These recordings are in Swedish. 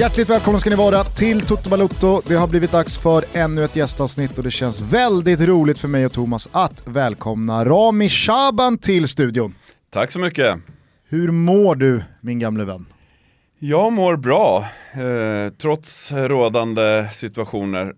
Hjärtligt välkomna ska ni vara till Toto Balutto. Det har blivit dags för ännu ett gästavsnitt och det känns väldigt roligt för mig och Thomas att välkomna Rami Shaban till studion. Tack så mycket. Hur mår du min gamle vän? Jag mår bra, eh, trots rådande situationer.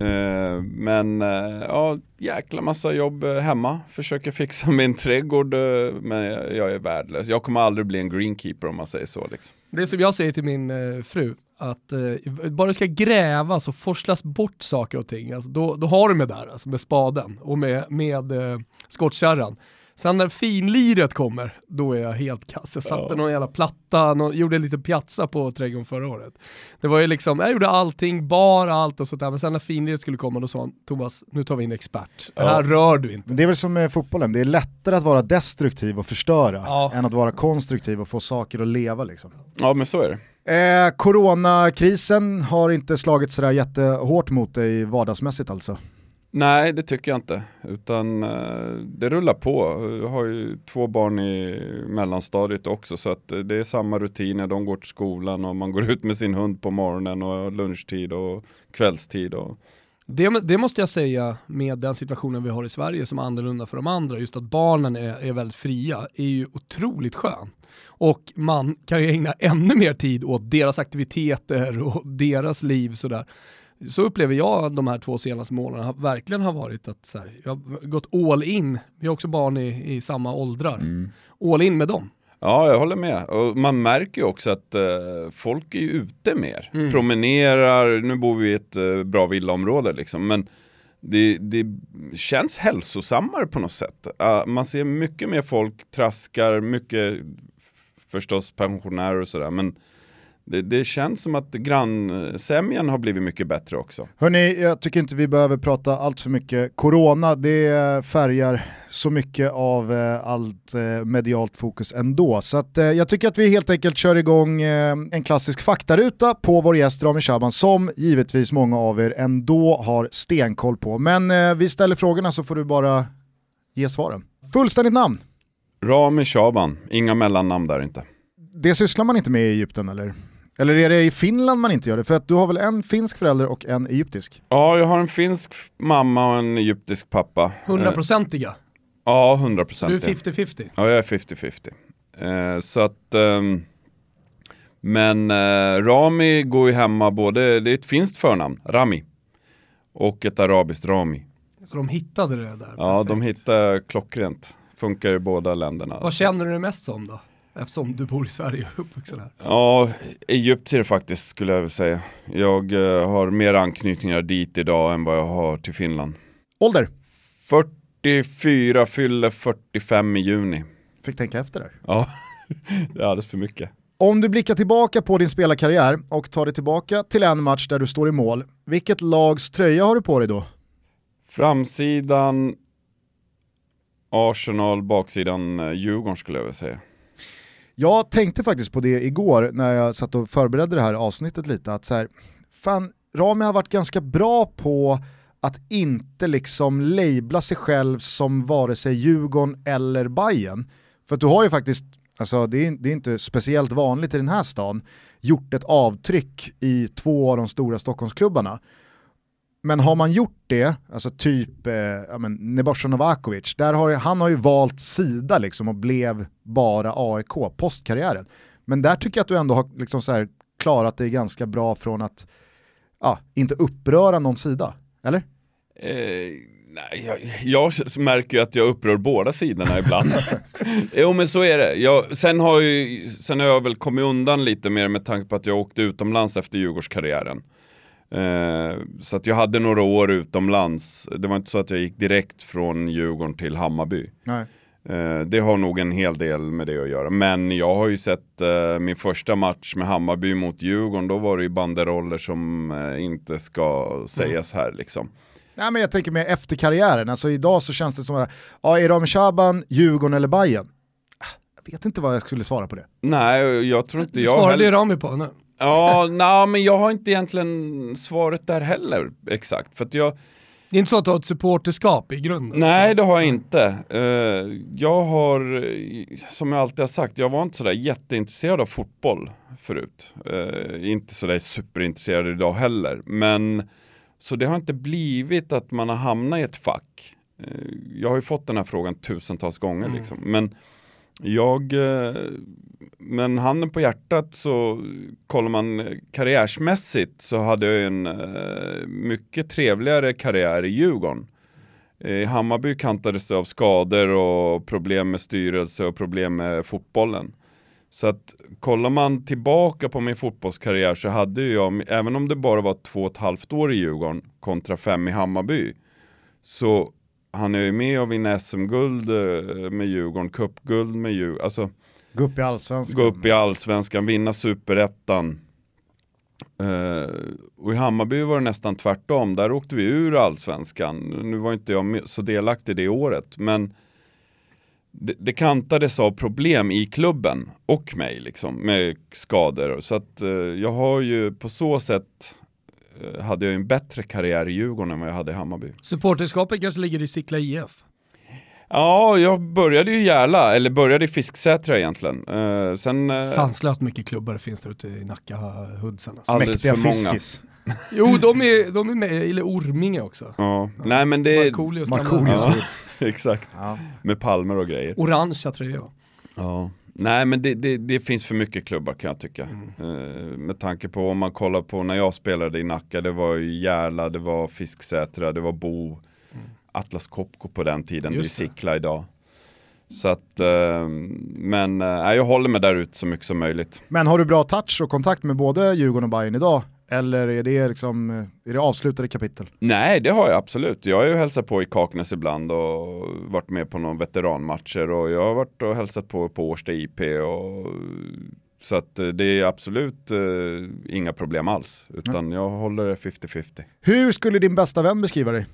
Eh, men eh, ja, jäkla massa jobb eh, hemma. Försöker fixa min trädgård, eh, men jag är värdelös. Jag kommer aldrig bli en greenkeeper om man säger så. Liksom. Det är som jag säger till min eh, fru, att eh, bara det ska grävas och forslas bort saker och ting, alltså, då, då har du mig där alltså, med spaden och med, med eh, skottkärran. Sen när finliret kommer, då är jag helt kass. Jag satte ja. någon jävla platta, någon, gjorde lite piazza på trädgården förra året. Det var ju liksom, jag gjorde allting, bara allt och sånt där, men sen när finliret skulle komma då sa han, Thomas, nu tar vi in expert. Ja. Det här rör du inte. Det är väl som med fotbollen, det är lättare att vara destruktiv och förstöra ja. än att vara konstruktiv och få saker att leva liksom. Ja men så är det. Eh, coronakrisen har inte slagit sådär jättehårt mot dig vardagsmässigt alltså? Nej, det tycker jag inte. Utan eh, det rullar på. Jag har ju två barn i mellanstadiet också så att eh, det är samma rutiner. De går till skolan och man går ut med sin hund på morgonen och lunchtid och kvällstid. Och... Det, det måste jag säga med den situationen vi har i Sverige som är annorlunda för de andra, just att barnen är, är väldigt fria, är ju otroligt skönt. Och man kan ju ägna ännu mer tid åt deras aktiviteter och deras liv sådär så upplever jag de här två senaste månaderna verkligen har varit att så här, jag har gått all in, vi har också barn i, i samma åldrar, mm. all in med dem. Ja, jag håller med. Och man märker ju också att uh, folk är ute mer. Mm. Promenerar, nu bor vi i ett uh, bra villaområde liksom, men det, det, känns hälsosammare på något sätt. Uh, man ser mycket mer folk traskar, mycket förstås pensionärer och sådär, men det, det, känns som att grannsämjan har blivit mycket bättre också. Hörni, jag tycker inte vi behöver prata allt för mycket corona. Det färgar så mycket av eh, allt eh, medialt fokus ändå. Så att, eh, jag tycker att vi helt enkelt kör igång en klassisk faktaruta på vår gäst Rami Shaban som givetvis många av er ändå har stenkoll på. Men vi ställer frågorna så får du bara ge svaren. Fullständigt namn? Rami Shaban, inga mellannamn där inte. Det sysslar man inte med i Egypten eller? Eller är det i Finland man inte gör det? För att du har väl en finsk förälder och en egyptisk? Ja, jag har en finsk mamma och en egyptisk pappa. Hundraprocentiga? Ja, hundraprocentiga. Du är 50-50? Ja, jag är 50-50. Eh, så att... Eh, men eh, Rami går ju hemma både, det är ett finskt förnamn, Rami. Och ett arabiskt Rami. Så de hittade det där? Ja, perfekt. de hittade klockrent. Funkar i båda länderna. Vad känner du mest som då? Eftersom du bor i Sverige och uppvuxen här. Ja, Egypten faktiskt skulle jag vilja säga. Jag uh, har mer anknytningar dit idag än vad jag har till Finland. Ålder? 44, fyller 45 i juni. Fick tänka efter där. Ja, det är alldeles för mycket. Om du blickar tillbaka på din spelarkarriär och tar dig tillbaka till en match där du står i mål, vilket lags tröja har du på dig då? Framsidan Arsenal, baksidan eh, Djurgården skulle jag vilja säga. Jag tänkte faktiskt på det igår när jag satt och förberedde det här avsnittet lite, att så här, fan, Rami har varit ganska bra på att inte liksom labla sig själv som vare sig Djurgården eller Bayern. För att du har ju faktiskt, alltså det är, det är inte speciellt vanligt i den här stan, gjort ett avtryck i två av de stora Stockholmsklubbarna. Men har man gjort det, alltså typ eh, ja, Nebojsa Novakovic, där har, han har ju valt sida liksom och blev bara AIK postkarriären. Men där tycker jag att du ändå har liksom så här klarat dig ganska bra från att ja, inte uppröra någon sida, eller? Eh, nej, jag, jag, märker ju att jag upprör båda sidorna ibland. jo men så är det. Jag, sen, har ju, sen har jag väl kommit undan lite mer med tanke på att jag åkte utomlands efter Djurgårdskarriären. Eh, så att jag hade några år utomlands. Det var inte så att jag gick direkt från Djurgården till Hammarby. Nej. Eh, det har nog en hel del med det att göra. Men jag har ju sett eh, min första match med Hammarby mot Djurgården. Då var det ju banderoller som eh, inte ska sägas här liksom. Nej, men jag tänker mer efter karriären. Alltså idag så känns det som att, ja, är Rami Shaban, Djurgården eller Bayern? Ah, jag vet inte vad jag skulle svara på det. Nej, jag tror inte jag... Du svarade ju Rami på nu. Ja, nej, men jag har inte egentligen svaret där heller exakt. För jag, Det är inte så att du har ett supporterskap i grunden? Nej, det har jag inte. Eh, jag har, eh, som jag alltid har sagt, jag var inte sådär jätteintresserad av fotboll förut. Eh, inte sådär superintresserad idag heller. Men så det har inte blivit att man har hamnat i ett fack. Jag har ju fått den här frågan tusentals gånger mm. liksom. Men jag, eh, men handen på hjärtat så kollar man eh, karriärsmässigt så hade jag en eh, mycket trevligare karriär i Djurgården. I Hammarby kantades det av skador och problem med styrelse och problem med fotbollen. Så att kollar man tillbaka på min fotbollskarriär så hade jag, även om det bara var två och ett halvt år i Djurgården kontra fem i Hammarby, så han är ju med och vinna SM-guld eh, med Djurgården, cupguld med Djurgården. Alltså, gå upp i allsvenskan. Gå upp i allsvenskan, vinna superettan. Uh, och i Hammarby var det nästan tvärtom, där åkte vi ur allsvenskan. Nu var inte jag så delaktig det året, men det, det kantades av problem i klubben och mig liksom med skador. Så att uh, jag har ju på så sätt hade jag en bättre karriär i Djurgården än vad jag hade i Hammarby. Supporterskapet kanske ligger i Sickla IF? Ja, jag började ju Järla, eller började i Fisksätra egentligen. Uh, sen, uh, Sanslöst mycket klubbar finns det ute i Nacka, Hoodsen. Alltså. Mäktiga Fiskis. jo, de är, de är med, eller Orminge också. Ja. ja. Nej men det... Markoolios Markoolios ja, Exakt, ja. med palmer och grejer. Orangea tröjor. Ja. Nej men det, det, det, finns för mycket klubbar kan jag tycka. Mm. Uh, med tanke på om man kollar på när jag spelade i Nacka, det var ju Järla, det var Fisksätra, det var Bo. Atlas Copco på den tiden, Just det är Sickla idag. Så att, eh, men eh, jag håller mig där ute så mycket som möjligt. Men har du bra touch och kontakt med både Djurgården och Bayern idag? Eller är det, liksom, är det avslutade kapitel? Nej, det har jag absolut. Jag har ju hälsat på i Kaknäs ibland och varit med på någon veteranmatcher och jag har varit och hälsat på på Årsta IP och så att eh, det är absolut uh, inga problem alls, utan mm. jag håller det 50-50. Hur skulle din bästa vän beskriva dig?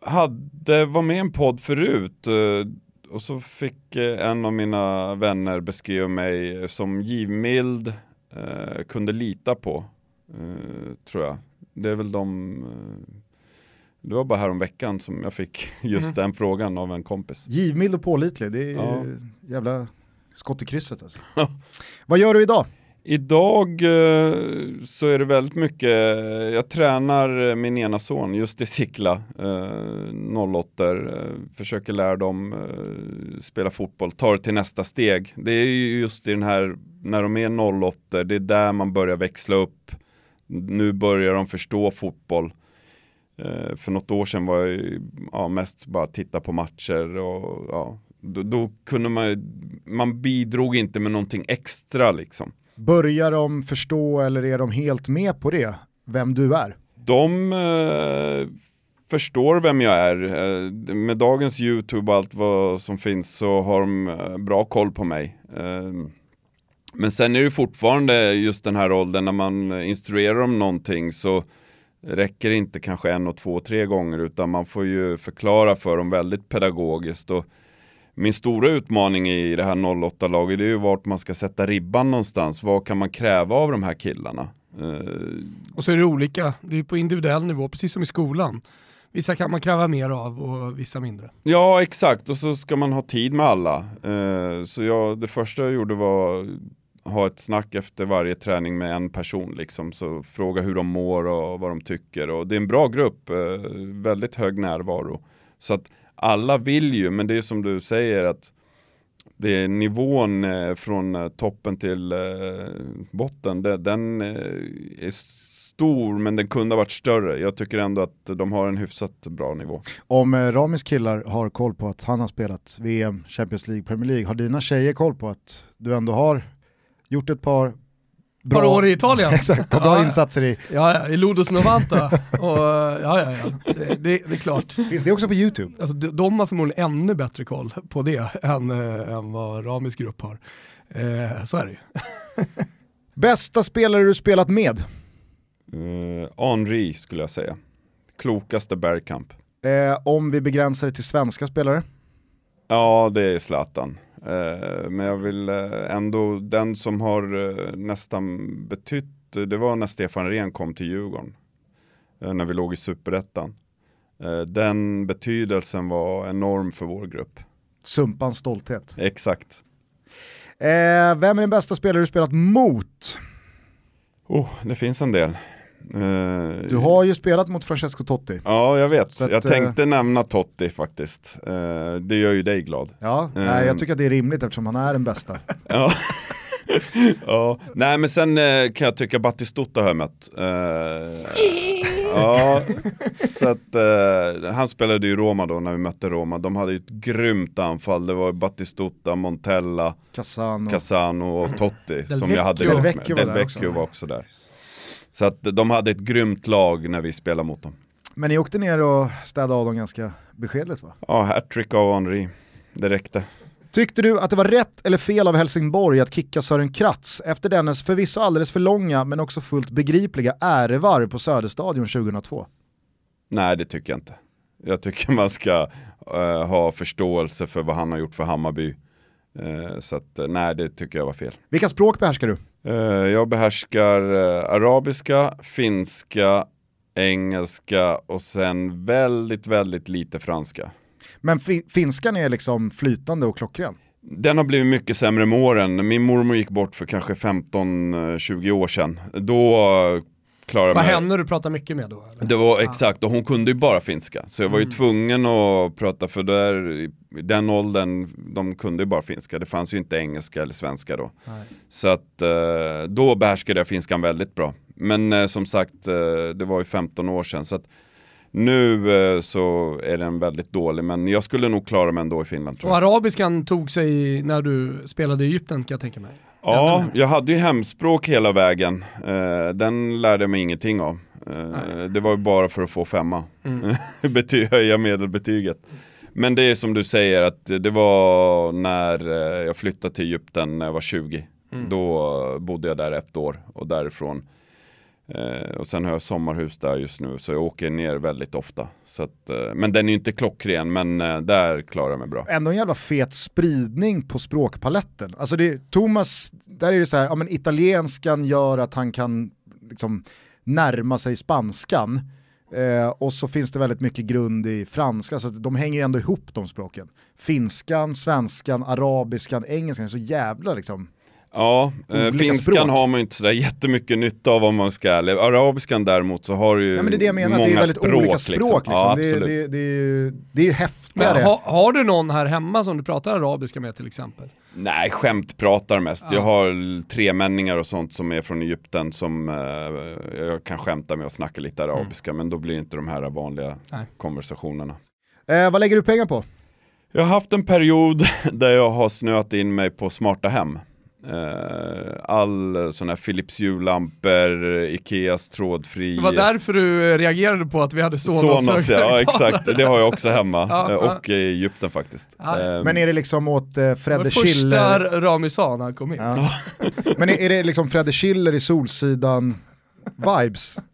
hade, var med i en podd förut eh, och så fick en av mina vänner beskriva mig som givmild, eh, kunde lita på, tror jag. Det är väl de det var bara härom veckan som jag fick just mm. den frågan av en kompis. Givmild och pålitlig, det är ja. jävla skott i krysset alltså. Vad gör du idag? Idag eh, så är det väldigt mycket, jag tränar min ena son just i Sickla, eh, 08 eh, försöker lära dem eh, spela fotboll, tar det till nästa steg. Det är just i den här, när de är 08 det är där man börjar växla upp. Nu börjar de förstå fotboll. Eh, för något år sedan var jag ja, mest bara titta på matcher och ja, då, då kunde man, man bidrog inte med någonting extra liksom. Börjar de förstå eller är de helt med på det, vem du är? De eh, förstår vem jag är. Eh, med dagens YouTube och allt vad som finns så har de eh, bra koll på mig. Eh, men sen är det fortfarande just den här åldern när man instruerar om någonting så räcker det inte kanske en och två, tre gånger utan man får ju förklara för dem väldigt pedagogiskt. Och min stora utmaning i det här 08-laget är ju vart man ska sätta ribban någonstans. Vad kan man kräva av de här killarna? Uh... Och så är det olika, det är på individuell nivå, precis som i skolan. Vissa kan man kräva mer av och vissa mindre. Ja, exakt. Och så ska man ha tid med alla. Uh, så jag, det första jag gjorde var ha ett snack efter varje träning med en person. Liksom. Så fråga hur de mår och vad de tycker. Och det är en bra grupp, eh, väldigt hög närvaro. Så att alla vill ju, men det är som du säger att det är nivån eh, från eh, toppen till eh, botten, den eh, är stor men den kunde ha varit större. Jag tycker ändå att de har en hyfsat bra nivå. Om Ramis killar har koll på att han har spelat VM, Champions League, Premier League, har dina tjejer koll på att du ändå har gjort ett par bra, par år i Italien. Exakt, bra ja, insatser i... Ja, ja, i Lodos Novanta. och, ja, ja, ja. Det, det, det, är klart. Finns det också på YouTube? Alltså, de, de har förmodligen ännu bättre koll på det än, äh, än vad Ramis grupp har. Eh, så är det ju. Bästa spelare du spelat med? Uh, Henri skulle jag säga. Klokaste bergkamp. Eh, om vi begränsar det till svenska spelare? Ja, det är Zlatan. Eh, men jag vill eh, ändå, den som har eh, nästan betytt, det var när Stefan Rehn kom till Djurgården. När vi låg i superettan. Den betydelsen var enorm för vår grupp. Sumpans stolthet. Exakt. Eh, vem är den bästa spelare du spelat mot? Oh, det finns en del. Uh, du har ju spelat mot Francesco Totti. Ja, jag vet. Att, jag tänkte uh, nämna Totti faktiskt. Uh, det gör ju dig glad. Ja, nej, jag tycker att det är rimligt eftersom han är den bästa. ja. ja, nej men sen kan jag tycka Battistuta har jag mött. ja, så att han spelade ju Roma då när vi mötte Roma. De hade ju ett grymt anfall. Det var Battistuta, Montella, Casano, Casano och Totti Del som jag hade Del Vecchio, Del Vecchio var också där. Så att de hade ett grymt lag när vi spelade mot dem. Men ni åkte ner och städade av dem ganska beskedligt va? Ja, hattrick av Henri. Det räckte. Tyckte du att det var rätt eller fel av Helsingborg att kicka Sören Kratz efter dennes förvisso alldeles för långa men också fullt begripliga ärevarv på Söderstadion 2002? Nej, det tycker jag inte. Jag tycker man ska uh, ha förståelse för vad han har gjort för Hammarby. Uh, så att, uh, nej, det tycker jag var fel. Vilka språk behärskar du? Eh, jag behärskar eh, arabiska, finska, engelska och sen väldigt, väldigt lite franska. Men fi finskan är liksom flytande och klockren? Den har blivit mycket sämre med åren. Min mormor gick bort för kanske 15-20 eh, år sedan. Då klarade Var henne du pratade mycket med då? Eller? Det var exakt, och hon kunde ju bara finska. Så jag var ju mm. tvungen att prata, för där, i den åldern, de kunde ju bara finska. Det fanns ju inte engelska eller svenska då. Nej. Så att eh, då behärskade jag finskan väldigt bra. Men eh, som sagt, eh, det var ju 15 år sedan. Så att nu så är den väldigt dålig, men jag skulle nog klara mig ändå i Finland. Och arabiskan tog sig när du spelade i Egypten kan jag tänka mig? Ja, jag hade ju hemspråk hela vägen. Uh, den lärde jag mig ingenting av. Uh, det var ju bara för att få femma. Mm. Bety höja medelbetyget. Men det är som du säger att det var när eh, jag flyttade till Egypten när jag var 20. Mm. Då bodde jag där ett år och därifrån Eh, och sen har jag sommarhus där just nu så jag åker ner väldigt ofta. Så att, eh, men den är ju inte klockren men eh, där klarar jag mig bra. Ändå en jävla fet spridning på språkpaletten. Alltså det, Thomas, där är det så här, ja men italienskan gör att han kan liksom närma sig spanskan. Eh, och så finns det väldigt mycket grund i franska, så de hänger ju ändå ihop de språken. Finskan, svenskan, arabiskan, engelskan är så jävla liksom Ja, eh, finskan språk. har man inte sådär jättemycket nytta av om man ska ärlig. Arabiskan däremot så har du ju ja, men det är det jag menar, många det är väldigt språk. Olika språk liksom. liksom. Ja, det, det, det, det är ju häftigare. Ha, har du någon här hemma som du pratar arabiska med till exempel? Nej, skämt pratar mest. Ja. Jag har tremänningar och sånt som är från Egypten som eh, jag kan skämta med och snacka lite arabiska, mm. men då blir det inte de här vanliga Nej. konversationerna. Eh, vad lägger du pengar på? Jag har haft en period där jag har snöat in mig på smarta hem. Uh, all sån här Philips hjullampor, Ikeas trådfri. Det var därför du reagerade på att vi hade Sonos. Sonos ja, exakt. Det har jag också hemma. ja, och i Egypten faktiskt. Ja. Um, Men är det liksom åt uh, Fredde Schiller? Första Rami sa när han kom in. Ja. Men är, är det liksom Fredde Schiller i Solsidan vibes?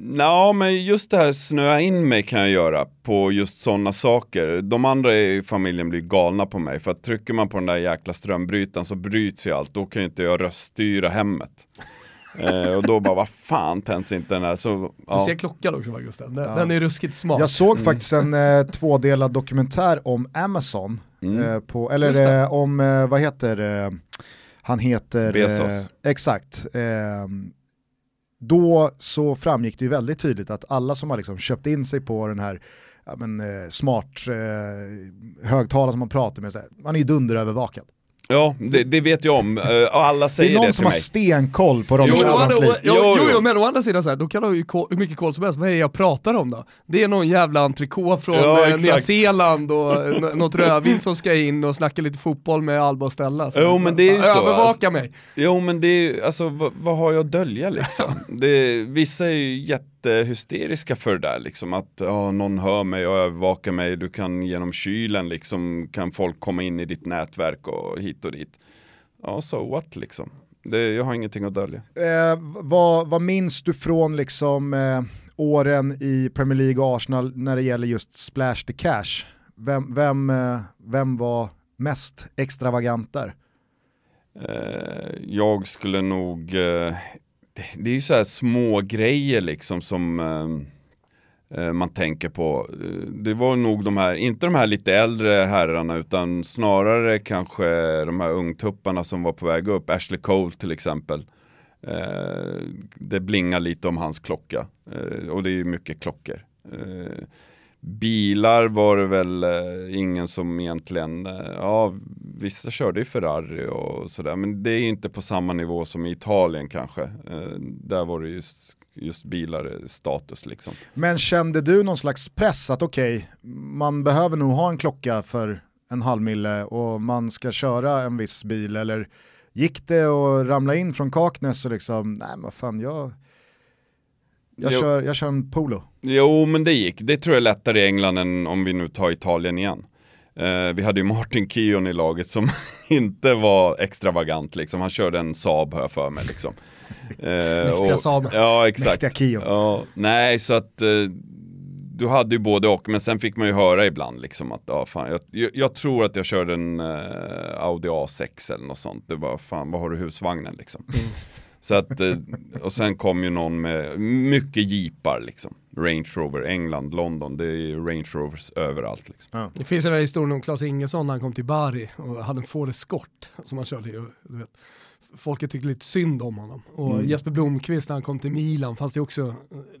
Ja, men just det här snöa in mig kan jag göra på just sådana saker. De andra i familjen blir galna på mig för att trycker man på den där jäkla strömbrytaren så bryts ju allt. Då kan ju inte jag röststyra hemmet. eh, och då bara, vad fan tänds inte den här? Så, ja. Du ser klockan också Gusten, den, ja. den är ruskigt smart. Jag såg mm. faktiskt en eh, tvådelad dokumentär om Amazon, mm. eh, på, eller eh, om, eh, vad heter eh, han heter... Bezos. exakt då så framgick det ju väldigt tydligt att alla som har liksom köpt in sig på den här ja, men, eh, smart eh, högtalare som man pratar med, så här, man är ju dunderövervakad. Ja, det, det, vet jag om. Uh, alla säger det till mig. Det är någon som har stenkoll på Ronny Schallans liv. Jo, jo, jo, men å andra sidan så här, då kan du ha hur mycket koll som helst. Vad är det jag pratar om då? Det är någon jävla entrecote från ja, eh, Nya Zeeland och något rödvin som ska in och snacka lite fotboll med Alba och Stella. Så jo men det är ju så. Övervaka alltså, mig. Jo men det är ju, alltså vad, vad har jag att dölja liksom? det, vissa är ju jätte jättehysteriska för det där liksom att ja, någon hör mig och övervakar mig, du kan genom kylen liksom kan folk komma in i ditt nätverk och hit och dit. Ja, so what liksom. Det, jag har ingenting att dölja. Eh, vad, vad minns du från liksom eh, åren i Premier League och Arsenal när det gäller just splash the cash? Vem, vem, eh, vem var mest extravagant där? Eh, jag skulle nog, eh, det, det är ju så här små grejer liksom som, ehm, eh, man tänker på. Eh, det var nog de här, inte de här lite äldre herrarna utan snarare kanske de här ungtupparna som var på väg upp. Ashley Cole till exempel. Eh, det blingar lite om hans klocka eh, och det är ju mycket klockor. Eh, Bilar var det väl eh, ingen som egentligen, eh, ja vissa körde ju Ferrari och sådär men det är inte på samma nivå som i Italien kanske. Eh, där var det just, just bilar status liksom. Men kände du någon slags press att okej, okay, man behöver nog ha en klocka för en halv mille och man ska köra en viss bil eller gick det att ramla in från Kaknäs och liksom, nej men fan jag, jag, kör, jag kör en Polo. Jo men det gick, det tror jag är lättare i England än om vi nu tar Italien igen. Eh, vi hade ju Martin Kion i laget som inte var extravagant liksom, han körde en Saab här för mig liksom. Eh, Mäktiga Saab. Ja exakt. Mäktiga Kion. Ja, nej så att eh, du hade ju både och, men sen fick man ju höra ibland liksom att, ja fan, jag, jag tror att jag körde en uh, Audi A6 eller något sånt. Det var fan, vad har du husvagnen liksom? Mm. Så att, uh, och sen kom ju någon med mycket jeepar liksom. Range Rover, England, London, det är Range Rovers överallt. Liksom. Ja. Det finns en historia om Claes Ingesson när han kom till Bari och hade en Ford Escort som han körde. Du vet folket tyckte lite synd om honom. Och mm. Jesper Blomqvist när han kom till Milan fanns det också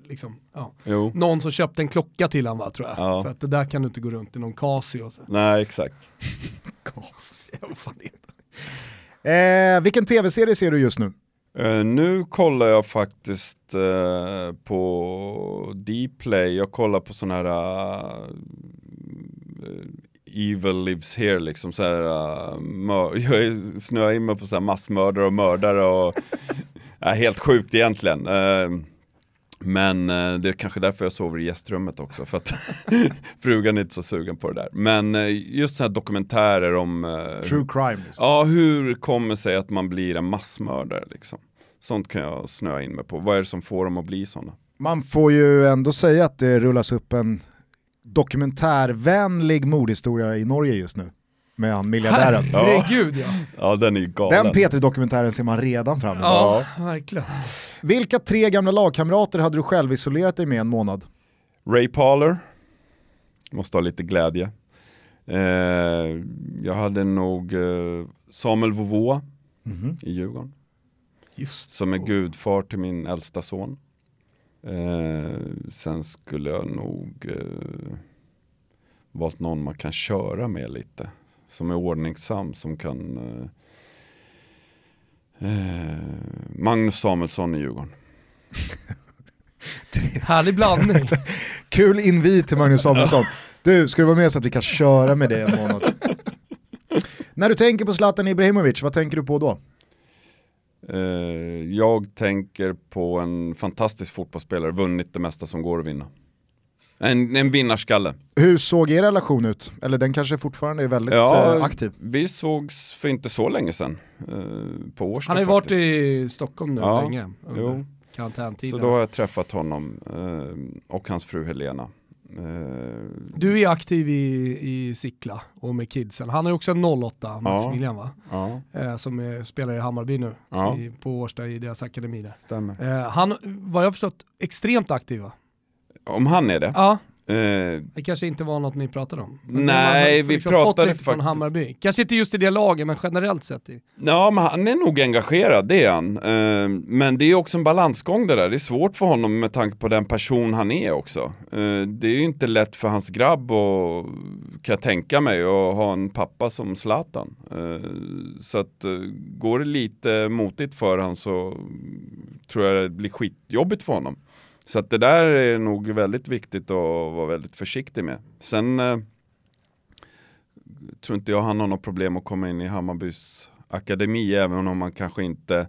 liksom, ja, någon som köpte en klocka till honom va, tror jag. Ja. För att det där kan du inte gå runt i någon Casio. Så. Nej exakt. Casio, vad fan är det? Eh, vilken tv-serie ser du just nu? Uh, nu kollar jag faktiskt uh, på Dplay, jag kollar på sådana här uh, evil lives here liksom så här, uh, jag snöar in mig på så här massmördare och mördare och ja, helt sjukt egentligen. Uh, men uh, det är kanske därför jag sover i gästrummet också, för att frugan är inte så sugen på det där. Men uh, just sådana här dokumentärer om uh, True crime. Liksom. Ja, hur kommer det sig att man blir en massmördare liksom? Sånt kan jag snöa in mig på. Vad är det som får dem att bli sådana? Man får ju ändå säga att det rullas upp en dokumentärvänlig mordhistoria i Norge just nu. Med han miljardären. Herregud ja. Ja den är ju galen. Den P3-dokumentären ser man redan fram emot. Ja, verkligen. Vilka tre gamla lagkamrater hade du själv isolerat dig med en månad? Ray Parler. Måste ha lite glädje. Eh, jag hade nog eh, Samuel Vovå mm -hmm. i Djurgården. Just Som är gudfar till min äldsta son. Eh, sen skulle jag nog eh, valt någon man kan köra med lite. Som är ordningsam, som kan eh, eh Magnus Samuelsson i Djurgården. Härlig blandning. Kul invit till Magnus Samuelsson. Du, ska du vara med så att vi kan köra med det en månad? När du tänker på Zlatan Ibrahimovic, vad tänker du på då? Eh, jag tänker på en fantastisk fotbollsspelare, vunnit det mesta som går att vinna. En, en vinnarskalle. Hur såg er relation ut? Eller den kanske fortfarande är väldigt ja, eh, aktiv? Vi sågs för inte så länge sedan. Eh, på Årsta Han har ju varit i Stockholm nu ja, länge. Jo. Karantäntiden. Så då har jag träffat honom och hans fru Helena. Eh, du är aktiv i, i Sickla och med kidsen. Han är också en 08, Maximilian ja, va? Ja. Eh, som är, spelar i Hammarby nu, ja. i, på Årsta i deras akademi. Där. Stämmer. Eh, han, vad jag har förstått, extremt aktiv va? Om han är det? Ja. Eh, det kanske inte var något ni pratade om? nej, vi liksom pratade faktiskt... från Hammarby. Kanske inte just i det laget, men generellt sett. I... Ja, men han är nog engagerad, det är han. Eh, men det är också en balansgång det där. Det är svårt för honom med tanke på den person han är också. Eh, det är ju inte lätt för hans grabb och kan jag tänka mig att ha en pappa som Zlatan. Så att går det lite motigt för honom så tror jag det blir skitjobbigt för honom. Så att det där är nog väldigt viktigt att vara väldigt försiktig med. Sen eh, tror inte jag han har något problem att komma in i Hammarbys akademi, även om man kanske inte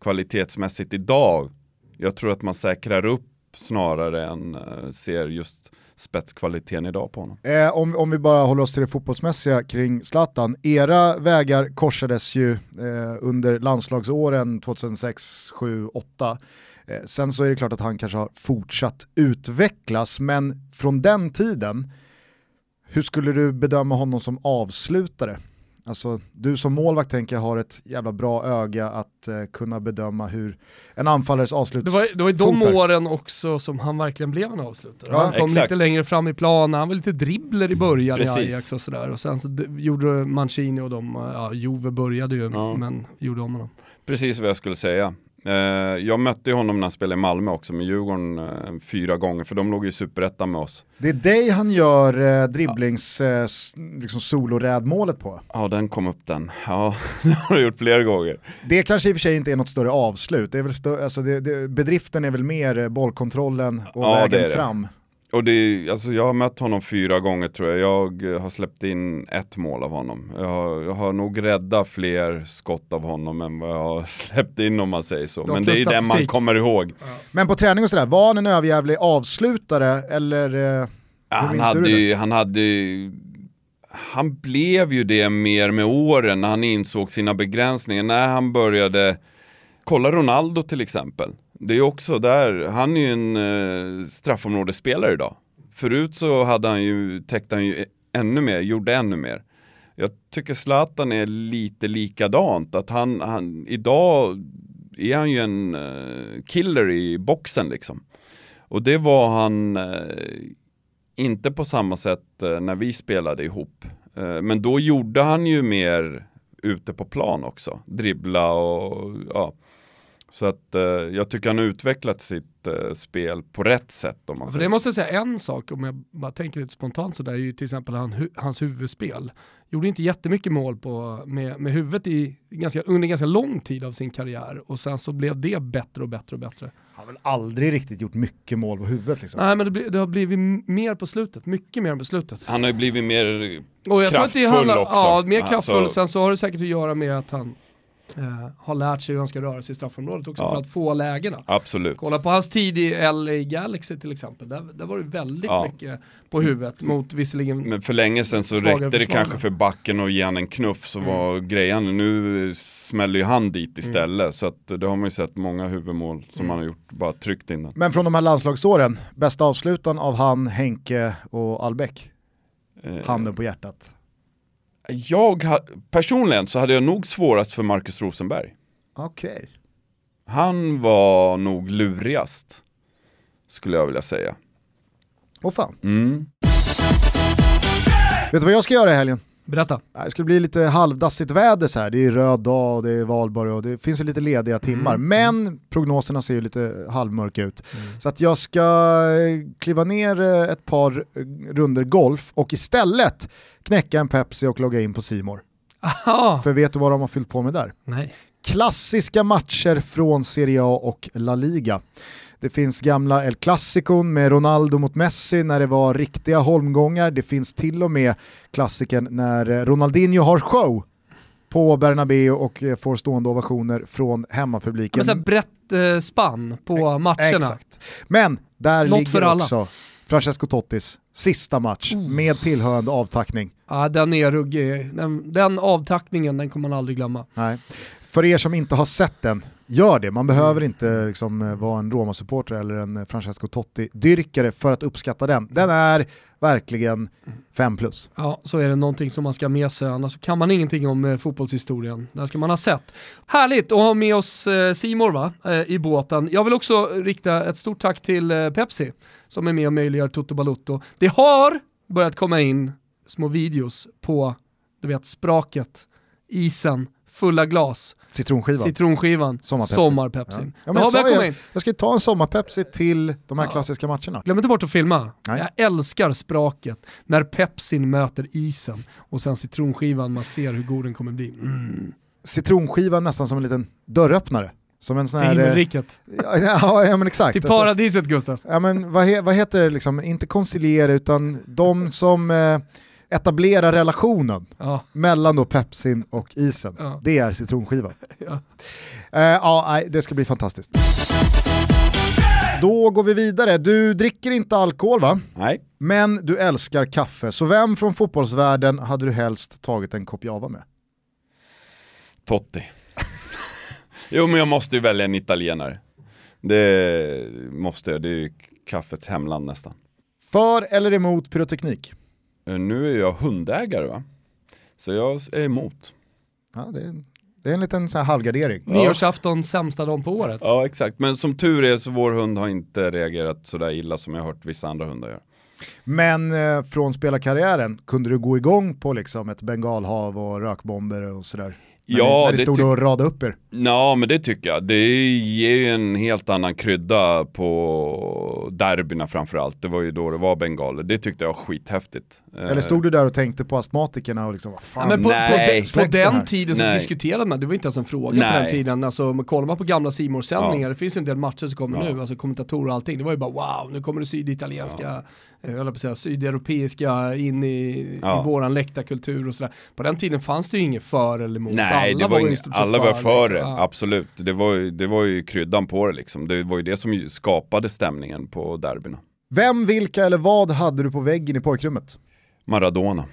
kvalitetsmässigt idag. Jag tror att man säkrar upp snarare än eh, ser just spetskvaliteten idag på honom. Eh, om, om vi bara håller oss till det fotbollsmässiga kring Zlatan. Era vägar korsades ju eh, under landslagsåren 2006, 7, 8. Eh, sen så är det klart att han kanske har fortsatt utvecklas, men från den tiden, hur skulle du bedöma honom som avslutare? Alltså, du som målvakt tänker jag har ett jävla bra öga att eh, kunna bedöma hur en anfallares Det avsluts var, det var ju de fotar. åren också som han verkligen blev en avslutare. Ja, han kom exakt. lite längre fram i planen, han var lite dribbler i början Precis. i Ajax och sådär. Och sen så gjorde Mancini och de, ja Juve började ju, Ja. men gjorde om honom. Precis vad jag skulle säga. Eh, jag mötte honom när han spelade i Malmö också med Djurgården eh, fyra gånger, för de låg ju superettan med oss. Det är dig han gör eh, dribblings eh, liksom solorädmålet på. Ja, den kom upp den. Ja, det har du gjort flera gånger. Det kanske i och för sig inte är något större avslut, det är väl stö- alltså det, det, bedriften är väl mer eh, bollkontrollen och Ja, vägen fram. Och det alltså jag har mött honom fyra gånger tror jag. Jag eh, har släppt in ett mål av honom. Jag har, jag har nog räddat fler skott av honom än vad jag har släppt in om man säger så. Men det är det man kommer ihåg. Men på träning och sådär, var han en överjävlig avslutare eller? Eh, Ja, han, hade ju, han hade ju- han blev ju det mer med åren när han insåg sina begränsningar. När han började, kolla Ronaldo till exempel. Det är också där, han är ju en eh, straffområdesspelare idag. Förut så hade han ju, täckte han ju e, ännu mer, gjorde ännu mer. Jag tycker Zlatan är lite likadant, att han, han idag är han ju en eh, killer i boxen liksom. Och det var han eh, inte på samma sätt eh, när vi spelade ihop. Eh, men då gjorde han ju mer ute på plan också, dribbla och ja. Så att eh, jag tycker han har utvecklat sitt eh, spel på rätt sätt om man För säger det så. måste jag säga en sak, om jag bara tänker lite spontant sådär, är ju till exempel han, hu- hans huvudspel. Gjorde inte jättemycket mål på, med, med huvudet i, ganska, under ganska lång tid av sin karriär och sen så blev det bättre och bättre och bättre. han har väl aldrig riktigt gjort mycket mål på huvudet liksom. Nej men det, blir- det har blivit mer på slutet, mycket mer på slutet. Han har ju blivit mer, Och jag tror att det Kraftfull handlar, också. Ja, mer Alltså- kraftfull. Sen så har det säkert att göra med att han eh, har lärt sig hur han ska röra sig i straffområdet också Ja. för att få lägena. absolut. Kolla på hans tid i LA Galaxy till exempel, där, där var det väldigt Ja. mycket på huvudet mot visserligen Men för länge sedan så räckte det försvarare. kanske för backen och ge han en knuff så var grejen, nu smäller ju han dit istället. Så att det har man ju sett många huvudmål som han har gjort, bara tryckt in den. Men från de här landslagsåren, bästa avslutan av han, Henke och Albeck? Eh, Handen på hjärtat. Jag personligen så hade jag nog svårast för Marcus Rosenberg. Okej. Han var nog lurigast, skulle jag vilja säga. Åh fan. Mm. Vet du vad jag ska göra i helgen? Berätta. Det skulle bli lite halvdassigt väder så här. det är röd dag och det är valborg och det finns ju lite lediga timmar. Mm. Men prognoserna ser ju lite halvmörka ut. Så att jag ska eh, kliva ner eh, ett par eh, runder golf och istället knäcka en Pepsi och logga in på Simor. För vet du vad de har fyllt på med där? Nej. klassiska matcher från Serie A och La Liga. Det finns gamla El Clasicon med Ronaldo mot Messi när det var riktiga holmgångar. Det finns till och med klassikern när Ronaldinho har show på Bernabéu och eh, får stående ovationer från hemmapubliken. Men brett eh, spann på matcherna. Exakt. Men där Något ligger också Francesco Tottis sista match med tillhörande avtackning. Ja, den är ruggig. Den, den avtackningen, den kommer man aldrig glömma. Nej. För er som inte har sett den, gör det. Man behöver inte liksom, vara en Roma-supporter eller en Francesco Totti-dyrkare för att uppskatta den. Den är verkligen 5 plus. Ja, så är det någonting som man ska ha med sig, annars kan man ingenting om eh, fotbollshistorien. Det ska man ha sett. Härligt att ha med oss eh, Simor va, eh, i båten. Jag vill också rikta ett stort tack till Pepsi som är med och möjliggör Toto Balutto. Det har börjat komma in små videos på, du vet, spraket, isen, fulla glas, Citronskiva. citronskivan, Sommarpepsi. sommarpepsin. Ja. Ja, jag, sa in. jag ska ta en sommarpepsi till de här Ja. klassiska matcherna. Glöm inte bort att filma. Nej. Jag älskar spraket när pepsin möter isen och sen citronskivan, man ser hur god den kommer bli. Mm. Citronskiva nästan som en liten dörröppnare. Som en sån Till här... eh, himmelriket. Ja, ja, ja men exakt. Till Alltså, paradiset Gustav. ja, men vad, he, vad heter det liksom, inte konciliera utan de som eh, etablerar relationen Ja, mellan då pepsin och isen. Ja. Det är citronskiva. ja. Eh, ja, det ska bli fantastiskt. Då går vi vidare. Du dricker inte alkohol va? Nej, Men du älskar kaffe. Så vem från fotbollsvärlden hade du helst tagit en kopp java med? Totti. jo men jag måste ju välja en italienare. Det måste jag, det är ju kaffets hemland nästan. För eller emot pyroteknik? Eh, Nu är jag hundägare va? Så jag är emot. Ja, det, är, det är en liten så här halvgardering. Nyårsafton sämsta dagen på året. Ja exakt, men som tur är så vår hund har inte reagerat sådär illa som jag har hört vissa andra hundar göra. Men eh, från spelarkarriären, kunde du gå igång på liksom ett bengalhav och rökbomber och sådär? När Ja, när ni det stod och radade upp er? Ja men det tycker jag. Det ger ju en helt annan krydda på derbyna framförallt. Det var ju då det var bengaler. Det tyckte jag var skithäftigt. Eller stod du där och tänkte på astmatikerna och liksom, vad Ja, fan, men på, på, nej. den, på det här. den tiden så Nej. diskuterade man, det var inte ens en fråga på Nej. den tiden. Alltså, kollar man på gamla simor sändningar det finns ju en del matcher som kommer Ja. nu, alltså kommentatorer och allting. Det var ju bara wow, nu kommer det syditalienska, eh, jag höll på att säga sydeuropeiska in i, Ja. i våran läktarkultur och sådär. På den tiden fanns det ju inget för eller emot. Nej, alla det var ju i ing- stort sett alla var för det, liksom. Ja. absolut. Det var, ju, det var ju kryddan på det liksom. Det var ju det som skapade stämningen på derbyna. Vem, vilka eller vad hade du på väggen i pojkrummet? Maradona,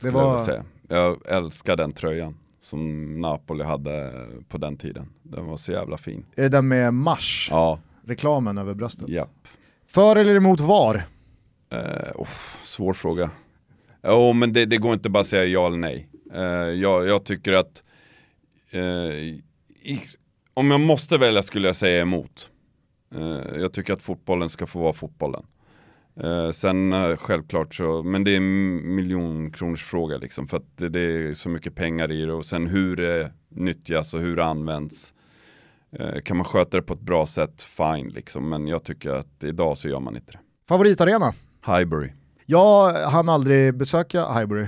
Det jag var, vilja säga. Jag älskar den tröjan som Napoli hade på den tiden. Den var så jävla fin. är det den med mars, Ja, reklamen över bröstet? japp. För eller emot VAR? Uh, svår fråga. Jo, oh, men det, det går inte bara att säga ja eller nej. Uh, jag, jag tycker att uh, i, om jag måste välja skulle jag säga emot. Uh, jag tycker att fotbollen ska få vara fotbollen. Sen självklart så, men det är en miljonkronorsfråga liksom för att det, det är så mycket pengar i det och sen hur det nyttjas och hur det används. Kan man sköta det på ett bra sätt, fine liksom, men jag tycker att idag så gör man inte det. Favoritarena? Highbury. Jag hann aldrig besöka Highbury,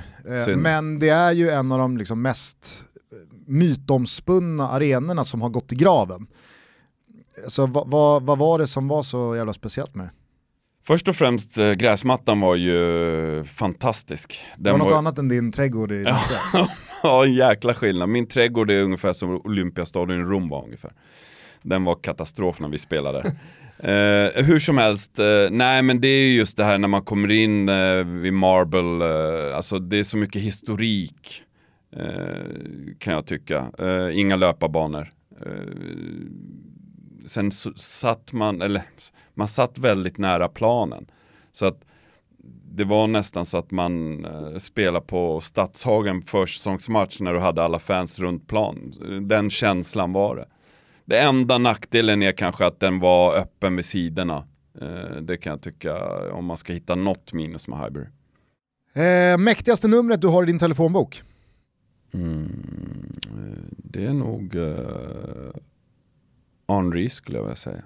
eh, men det är ju en av de liksom mest mytomspunna arenorna som har gått i graven. Så vad, vad, vad var det som var så jävla speciellt med det? Först och främst eh, gräsmattan var ju fantastisk. Det Den var något var, annat än din trädgård i ja, en jäkla skillnad. Min trädgård är ungefär som Olympiastadion i Rom var ungefär. Den var katastrof när vi spelade. eh, hur som helst, eh, nej men det är just det här när man kommer in eh, vid Marble, eh, alltså det är så mycket historik eh, kan jag tycka. Eh, inga löparbanor. Eh, sen så, satt man, eller man satt väldigt nära planen. Så att det var nästan så att man eh, spelade på Stadshagen försäsongsmatch när du hade alla fans runt plan. Den känslan var det. Det enda nackdelen är kanske att den var öppen vid sidorna. Eh, det kan jag tycka om man ska hitta något minus med Highbury. Eh, mäktigaste numret du har i din telefonbok? Mm, eh, det är nog uh, Henri skulle jag vilja säga.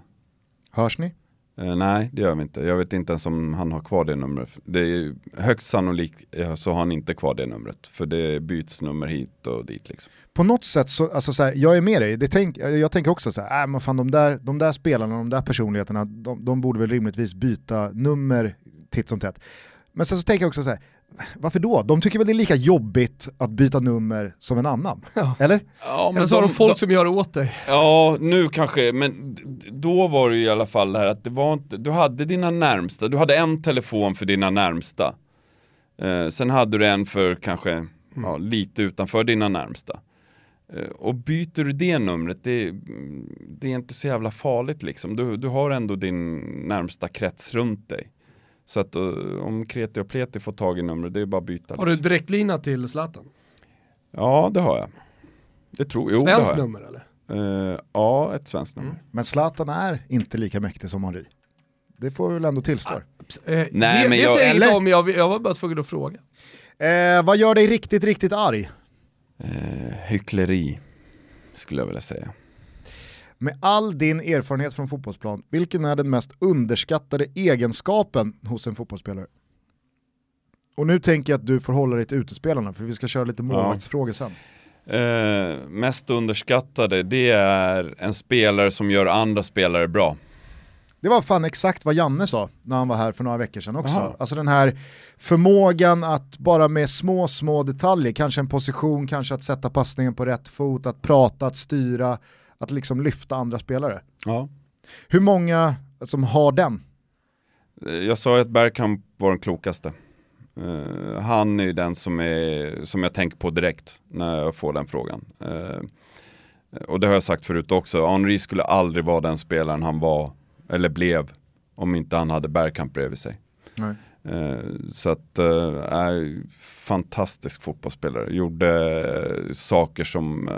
Hörs ni? Eh, nej, det gör vi inte. Jag vet inte ens om han har kvar det numret. Det är högst sannolikt eh, så har han inte kvar det numret. För det byts nummer hit och dit liksom. På något sätt så, alltså så här, jag är med dig, det tänk, jag tänker också så här, äh, men fan de där, de där spelarna, de där personligheterna, de, de borde väl rimligtvis byta nummer titt som tätt. Men sen så tänker jag också så här, varför då? De tycker väl det är lika jobbigt att byta nummer som en annan? Ja. Eller? Ja, Eller så har de folk som gör det åt dig. Ja, nu kanske, men då var det ju i alla fall det här att det var inte, du hade dina närmsta, du hade en telefon för dina närmsta. Eh, sen hade du en för kanske ja, lite utanför dina närmsta. Eh, och byter du det numret, det, mm, det är inte så jävla farligt liksom. Du, du har ändå din närmsta krets runt dig. Så att eh, om Kreti och Pleti får tag i numret, det är bara att byta. Har du liksom. direktlina till Zlatan? Ja, det har jag. Det tror jag. Svenskt nummer eller? Eh, ja, ett svenskt nummer. Men Zlatan är inte lika mäktig som Henri. Det får vi väl ändå tillstå. Eh, Nej, det men det jag- säger eller? om, jag, jag var bara tvungen att fråga. Eh, vad gör dig riktigt, riktigt arg? Eh, hyckleri, skulle jag vilja säga. Med all din erfarenhet från fotbollsplan, vilken är den mest underskattade egenskapen hos en fotbollsspelare? Och nu tänker jag att du får hålla dig till utespelarna, för vi ska köra lite målvaktsfrågor sen. Eh, mest underskattade, det är en spelare som gör andra spelare bra. Det var fan exakt vad Janne sa när han var här för några veckor sedan också. Jaha. Alltså den här förmågan att bara med små, små detaljer, kanske en position, kanske att sätta passningen på rätt fot, att prata, att styra, att liksom lyfta andra spelare. Ja. Hur många som har den? Eh, Jag sa ju att Bergkamp var den klokaste. Eh, han är ju den som, är, som jag tänker på direkt när jag får den frågan. Eh, och det har jag sagt förut också, Henri skulle aldrig vara den spelaren han var, eller blev, om inte han hade Bergkamp bredvid sig. Nej. Eh, så att, äh, fantastisk fotbollsspelare. Gjorde äh, saker som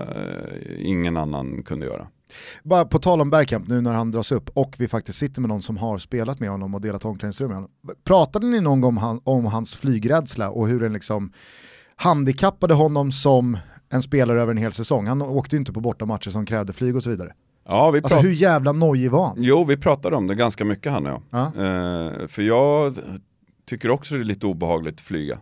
ingen annan kunde göra. Bara på tal om Bergkamp nu när han dras upp och vi faktiskt sitter med någon som har spelat med honom och delat omklädningsrum med honom. Pratade ni någon gång om hans flygrädsla och hur den liksom handikappade honom som en spelare över en hel säsong? Han åkte ju inte på bortamatcher som krävde flyg och så vidare. Ja, vi alltså hur jävla nojig var han? Jo, vi pratade om det ganska mycket han och jag. Ja. Eh, för jag tycker också det är lite obehagligt att flyga.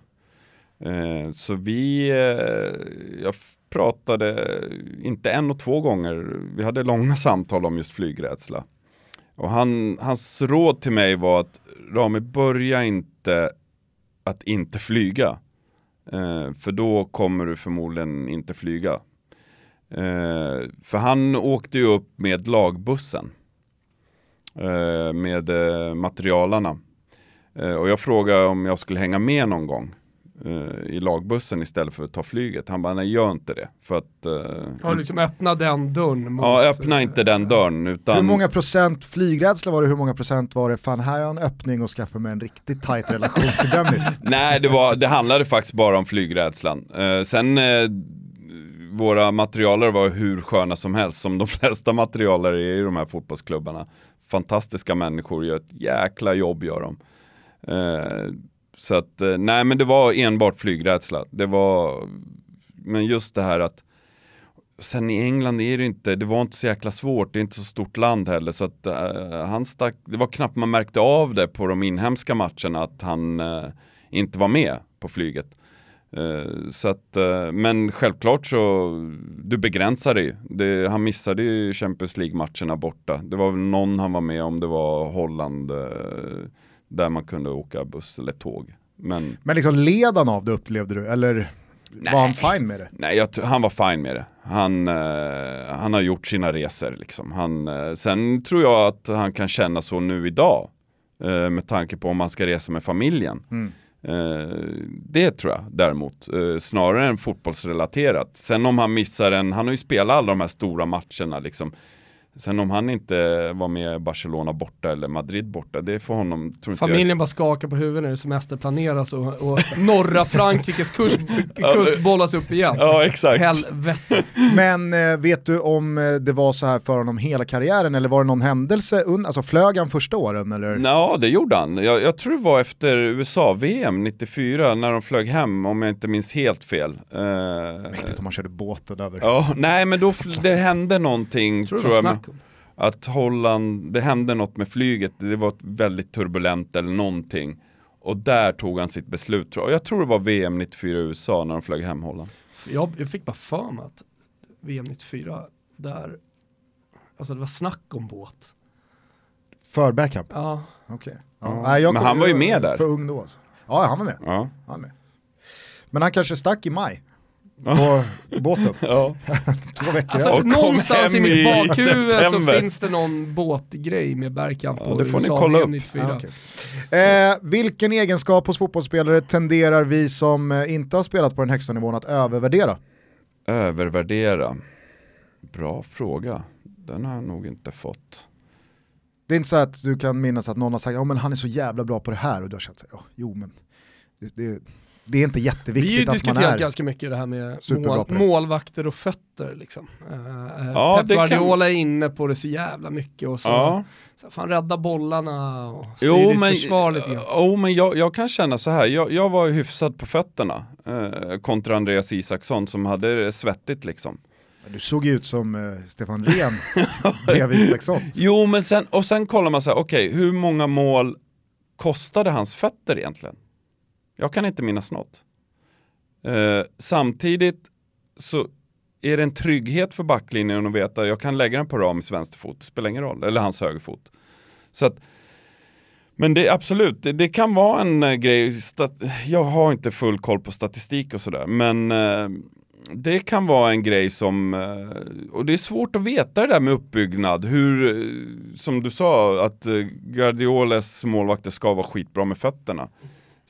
Eh, så vi, eh, jag pratade, inte en och två gånger, vi hade långa samtal om just flygrädsla. Och han, hans råd till mig var att Rami, börja inte att inte flyga. Eh, för då kommer du förmodligen inte flyga. Eh, för han åkte ju upp med lagbussen. Eh, med eh, materialarna. Eh, och jag frågade om jag skulle hänga med någon gång eh, i lagbussen istället för att ta flyget. Han bara, nej gör inte det. För att, eh, ja, liksom öppna den dörren. Mot, ja, öppna inte den dörren. Utan... Hur många procent flygrädsla var det, hur många procent var det, fan här har jag en öppning och skaffar mig en riktigt tight relation till Dennis? nej, det, var, det handlade faktiskt bara om flygrädslan. Eh, sen eh, våra materialare var hur sköna som helst, som de flesta materialare är i de här fotbollsklubbarna. Fantastiska människor, gör ett jäkla jobb gör de. Eh, så att, eh, nej men det var enbart flygrädsla. Det var, men just det här att Sen i England är det inte, det var inte så jäkla svårt, det är inte så stort land heller så att eh, han stack, det var knappt man märkte av det på de inhemska matcherna att han eh, inte var med på flyget. Uh, så att, men självklart så, du begränsar det ju. Han missade ju Champions League-matcherna borta. Det var någon han var med om, det var Holland där man kunde åka buss eller tåg. Men, men liksom led han av det upplevde du, eller Nej. var han fine med det? Nej, jag, han var fine med det. Han, eh, han har gjort sina resor liksom. Han, eh, sen tror jag att han kan känna så nu idag. Eh, med tanke på om han ska resa med familjen. Mm. Eh, det tror jag däremot, eh, snarare än fotbollsrelaterat. Sen om han missar en, han har ju spelat alla de här stora matcherna liksom. Sen om han inte var med Barcelona borta eller Madrid borta, det för honom tror Familjen jag... bara skakar på huvudet när det semesterplaneras och, och norra Frankrikes kust, kust bollas upp igen. Ja, exakt. Helvete. Men eh, vet du om eh, det var så här för honom hela karriären eller var det någon händelse, alltså flög han första åren eller? Ja, det gjorde han. Jag, jag tror det var efter USA-VM 94 när de flög hem, om jag inte minns helt fel. Uh, Mäktigt om man körde båten över. Ja, nej men då, det hände någonting tror, tror jag att Holland, det hände något med flyget, det var väldigt turbulent eller någonting. Och där tog han sitt beslut tror jag. Jag tror det var VM 94 i USA när de flög hem Holland. Jag, jag fick bara för mig att VM 94, där, alltså det var snack om båt. För Bergkamp? Ja. Okej. Okay. Ja. Ja, Men han var ju med där. För ung då alltså. Ja, han var med. Ja. Han var med. Men han kanske stack i maj på båten. ja. Två veckor. Alltså, någonstans i mitt bakhuvud så finns det någon båtgrej med Bergkamp ja, Det får ni kolla upp. Ah, okay. eh, vilken egenskap hos fotbollsspelare tenderar vi som eh, inte har spelat på den högsta nivån att övervärdera? Övervärdera? Bra fråga. Den har jag nog inte fått. Det är inte så att du kan minnas att någon har sagt, ja men han är så jävla bra på det här och du har känt, ja, jo men det, det, det är inte jätteviktigt att man är Vi har diskuterat ganska mycket det här med mål, målvakter och fötter. Liksom. Uh, ja, Pep Guardiola kan... är inne på det så jävla mycket och så, ja. så fan rädda bollarna och styr ditt försvar lite grann. Jo, men jag, jag, kan känna så här, jag, jag var hyfsad på fötterna uh, kontra Andreas Isaksson som hade det svettigt liksom. Du såg ut som uh, Stefan Rehn bredvid Isaksson. Jo, men sen, och sen kollar man så här, okej, okay, hur många mål kostade hans fötter egentligen? Jag kan inte minnas något. Eh, samtidigt så är det en trygghet för backlinjen att veta att jag kan lägga den på Ramis vänsterfot, spelar ingen roll, eller hans högerfot. Så att, men det absolut, det, det kan vara en uh, grej, jag har inte full koll på statistik och sådär, men uh, det kan vara en grej som, uh, och det är svårt att veta det där med uppbyggnad, hur, som du sa, att Guardioles målvakter ska vara skitbra med fötterna.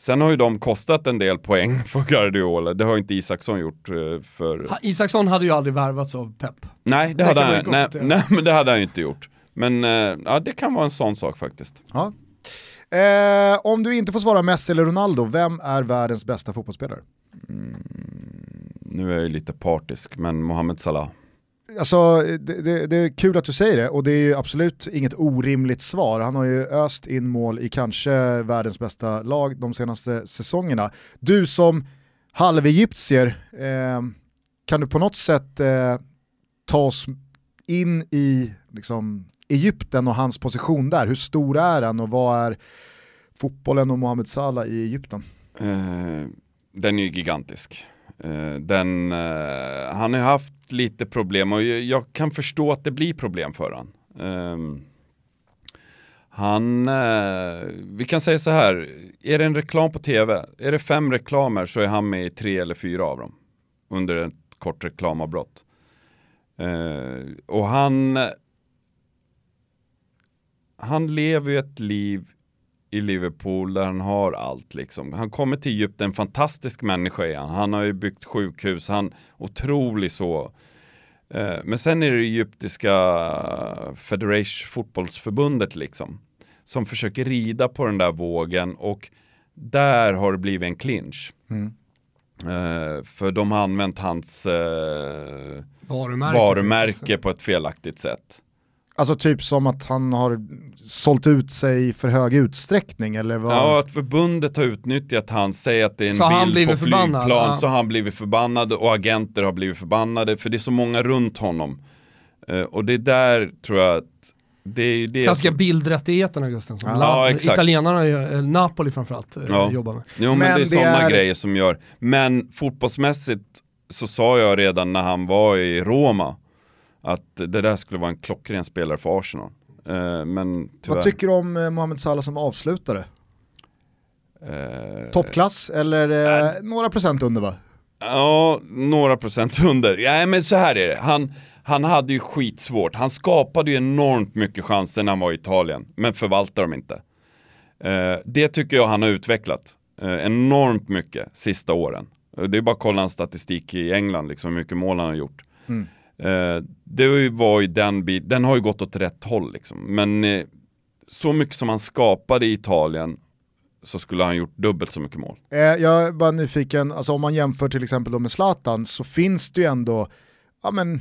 Sen har ju de kostat en del poäng för Guardiola, det har inte Isaksson gjort eh, för... Ha, Isaksson hade ju aldrig värvats av Pep. Nej, det, det hade han, nej, nej, men det hade han inte gjort. Men eh, ja, det kan vara en sån sak faktiskt. Ja. Eh, om du inte får svara Messi eller Ronaldo, vem är världens bästa fotbollsspelare? Nu är jag ju lite partisk, men Mohamed Salah. Alltså, det, det, det, är kul att du säger det och det är ju absolut inget orimligt svar. Han har ju öst in mål i kanske världens bästa lag de senaste säsongerna. Du som halvegyptier, eh, kan du på något sätt eh, ta oss in i liksom, Egypten och hans position där? Hur stor är han och vad är fotbollen och Mohamed Salah i Egypten? Eh, den är ju gigantisk. Eh, den, eh, han har haft lite problem och jag kan förstå att det blir problem för han. Ehm, han, eh, vi kan säga så här, är det en reklam på tv, är det fem reklamer så är han med i tre eller fyra av dem under ett kort reklamavbrott. Och han, han lever ju ett liv i Liverpool där han har allt liksom. Han kommer till Egypten, en fantastisk människa är han. Han har ju byggt sjukhus, han otrolig så. Eh, men sen är det egyptiska Federation fotbollsförbundet liksom. Som försöker rida på den där vågen och där har det blivit en clinch. Mm. Uh, för de har använt hans uh, varumärke, varumärke på ett felaktigt sätt. Alltså typ som att han har sålt ut sig i för hög utsträckning eller vad? Ja, att förbundet har utnyttjat han, säg att det är en så bild på flygplan, ja. så har han blivit förbannad och agenter har blivit förbannade för det är så många runt honom. Uh, och det är där tror jag att det är det Klassiska som... bildrättigheterna Gusten, som ja, italienarna, eh, Napoli framförallt, eh, ja. jobbar med. Jo men, men det är sådana är... grejer som gör, men fotbollsmässigt så sa jag redan när han var i Roma, att det där skulle vara en klockren spelare för Arsenal. Eh, men tyvärr. Vad tycker du om eh, Mohamed Salah som avslutare? Eh, Toppklass eller eh, några procent under va? Ja, några procent under. Ja, men så här är det. Han, han hade ju skitsvårt. Han skapade ju enormt mycket chanser när han var i Italien, men förvaltar dem inte. Eh, det tycker jag han har utvecklat enormt mycket sista åren. Det är bara att kolla hans statistik i England, liksom, hur mycket mål han har gjort. Mm. Eh, det var ju den bit, den har ju gått åt rätt håll liksom. Men eh, så mycket som han skapade i Italien så skulle han gjort dubbelt så mycket mål. Eh, jag är bara nyfiken, alltså om man jämför till exempel med Zlatan så finns det ju ändå, ja men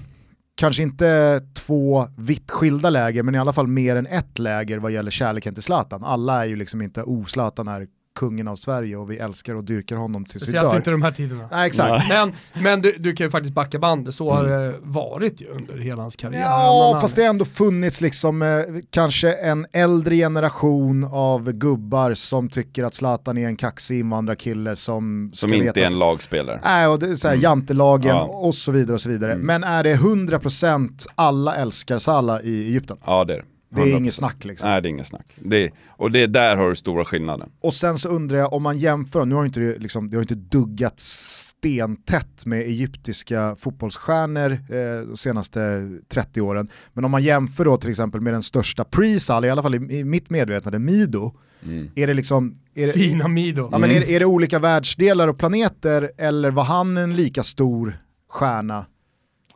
kanske inte två vitt skilda läger, men i alla fall mer än ett läger vad gäller kärleken till Zlatan. Alla är ju liksom inte, oh Zlatan är kungen av Sverige och vi älskar och dyrkar honom till sin dör. inte de här tiderna. Nej, exakt. Men, men du, du, kan ju faktiskt backa bandet, så har mm. det varit ju under hela hans karriär. Ja, fast det har ändå funnits liksom eh, kanske en äldre generation av gubbar som tycker att Zlatan är en kaxig invandrarkille som Som inte är en lagspelare. Nej, och det är såhär, mm. jantelagen ja. och så vidare och så vidare. Mm. Men är det 100% alla älskar Salah i Egypten? Ja, det är det. Det är inget snack liksom. Nej det är inget snack. Det, och det är där har du stora skillnaden. Och sen så undrar jag om man jämför, nu har inte det, liksom, det har inte duggat stentätt med egyptiska fotbollsstjärnor eh, de senaste 30 åren, men om man jämför då till exempel med den största Presal, i alla fall i, i mitt medvetande, Mido, mm. är det liksom... Är det, Fina Mido. Ja, men är, är det olika världsdelar och planeter eller var han en lika stor stjärna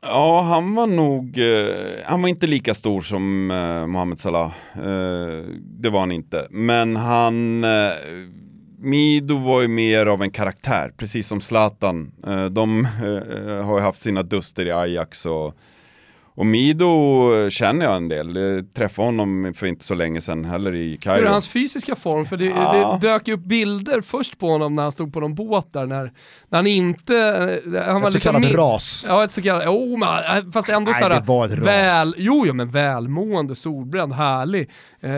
Ja, han var nog, eh, han var inte lika stor som eh, Mohamed Salah. Eh, det var han inte. Men han, eh, Mido var ju mer av en karaktär, precis som Zlatan. Eh, de eh, eh har ju haft sina duster i Ajax och och Mido känner jag en del, jag träffade honom för inte så länge sedan heller i Kairo. Hur är hans fysiska form? För det, ja. det dök upp bilder först på honom när han stod på någon båt där, när, när han inte... Eh, han var ett så liksom kallat ras. Ja, ett så kallat, oh, man, eh, fast ändå Nej, såhär, det var ett ras. väl, jo, jo men välmående, solbränd, härlig, eh,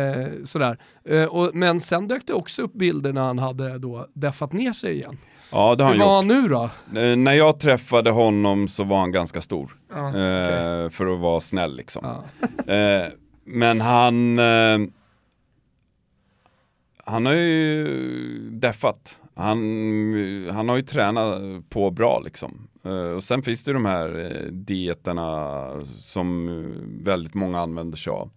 sådär. Eh, och, men sen dök det också upp bilder när han hade då deffat ner sig igen. Ja, det har han Hur var han nu då? Eh, när jag träffade honom så var han ganska stor. Okay. eh, för att vara snäll liksom. Ja. eh, men han, han har ju deffat. Han, han har ju tränat på bra liksom. Och sen finns det de här dieterna som väldigt många använder sig av.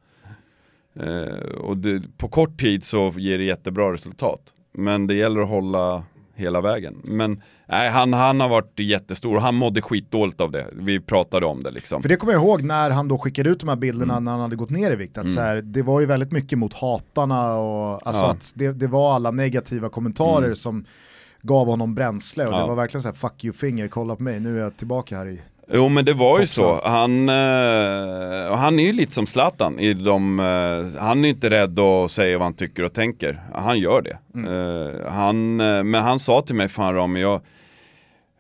och det, på kort tid så ger det jättebra resultat. Men det gäller att hålla hela vägen. Men nej, han, han har varit jättestor och han mådde skitdåligt av det. Vi pratade om det liksom. För det kommer jag ihåg när han då skickade ut de här bilderna Mm. när han hade gått ner i vikt. Att Mm. så här, det var ju väldigt mycket mot hatarna och alltså Ja. att det, det var alla negativa kommentarer Mm. som gav honom bränsle och Ja. det var verkligen så här fuck you finger, kolla på mig, nu är jag tillbaka här i... Jo men det var ju så. Han, eh, han är ju lite som Zlatan. I de, eh, han är inte rädd att säga vad han tycker och tänker. Han gör det. Mm. Eh, han, eh, men han sa till mig, fan Rami, jag,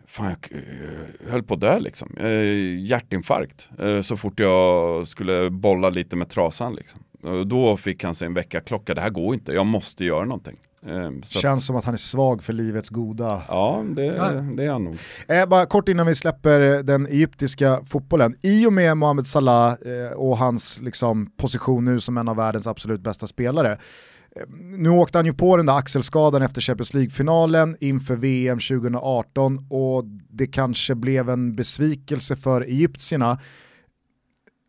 fan, jag eh, höll på att dö liksom. Eh, hjärtinfarkt. Eh, så fort jag skulle bolla lite med trasan liksom. Då fick han sig en väckarklocka, det här går inte, jag måste göra någonting. Eh, så att, Känns som att han är svag för livets goda. ja, det, Ja. det är han nog. Eh, bara kort innan vi släpper den egyptiska fotbollen. I och med Mohamed Salah eh, och hans liksom, position nu som en av världens absolut bästa spelare. eh, Nu åkte han ju på den där axelskadan efter Champions League-finalen inför VM 2018 och det kanske blev en besvikelse för egyptierna.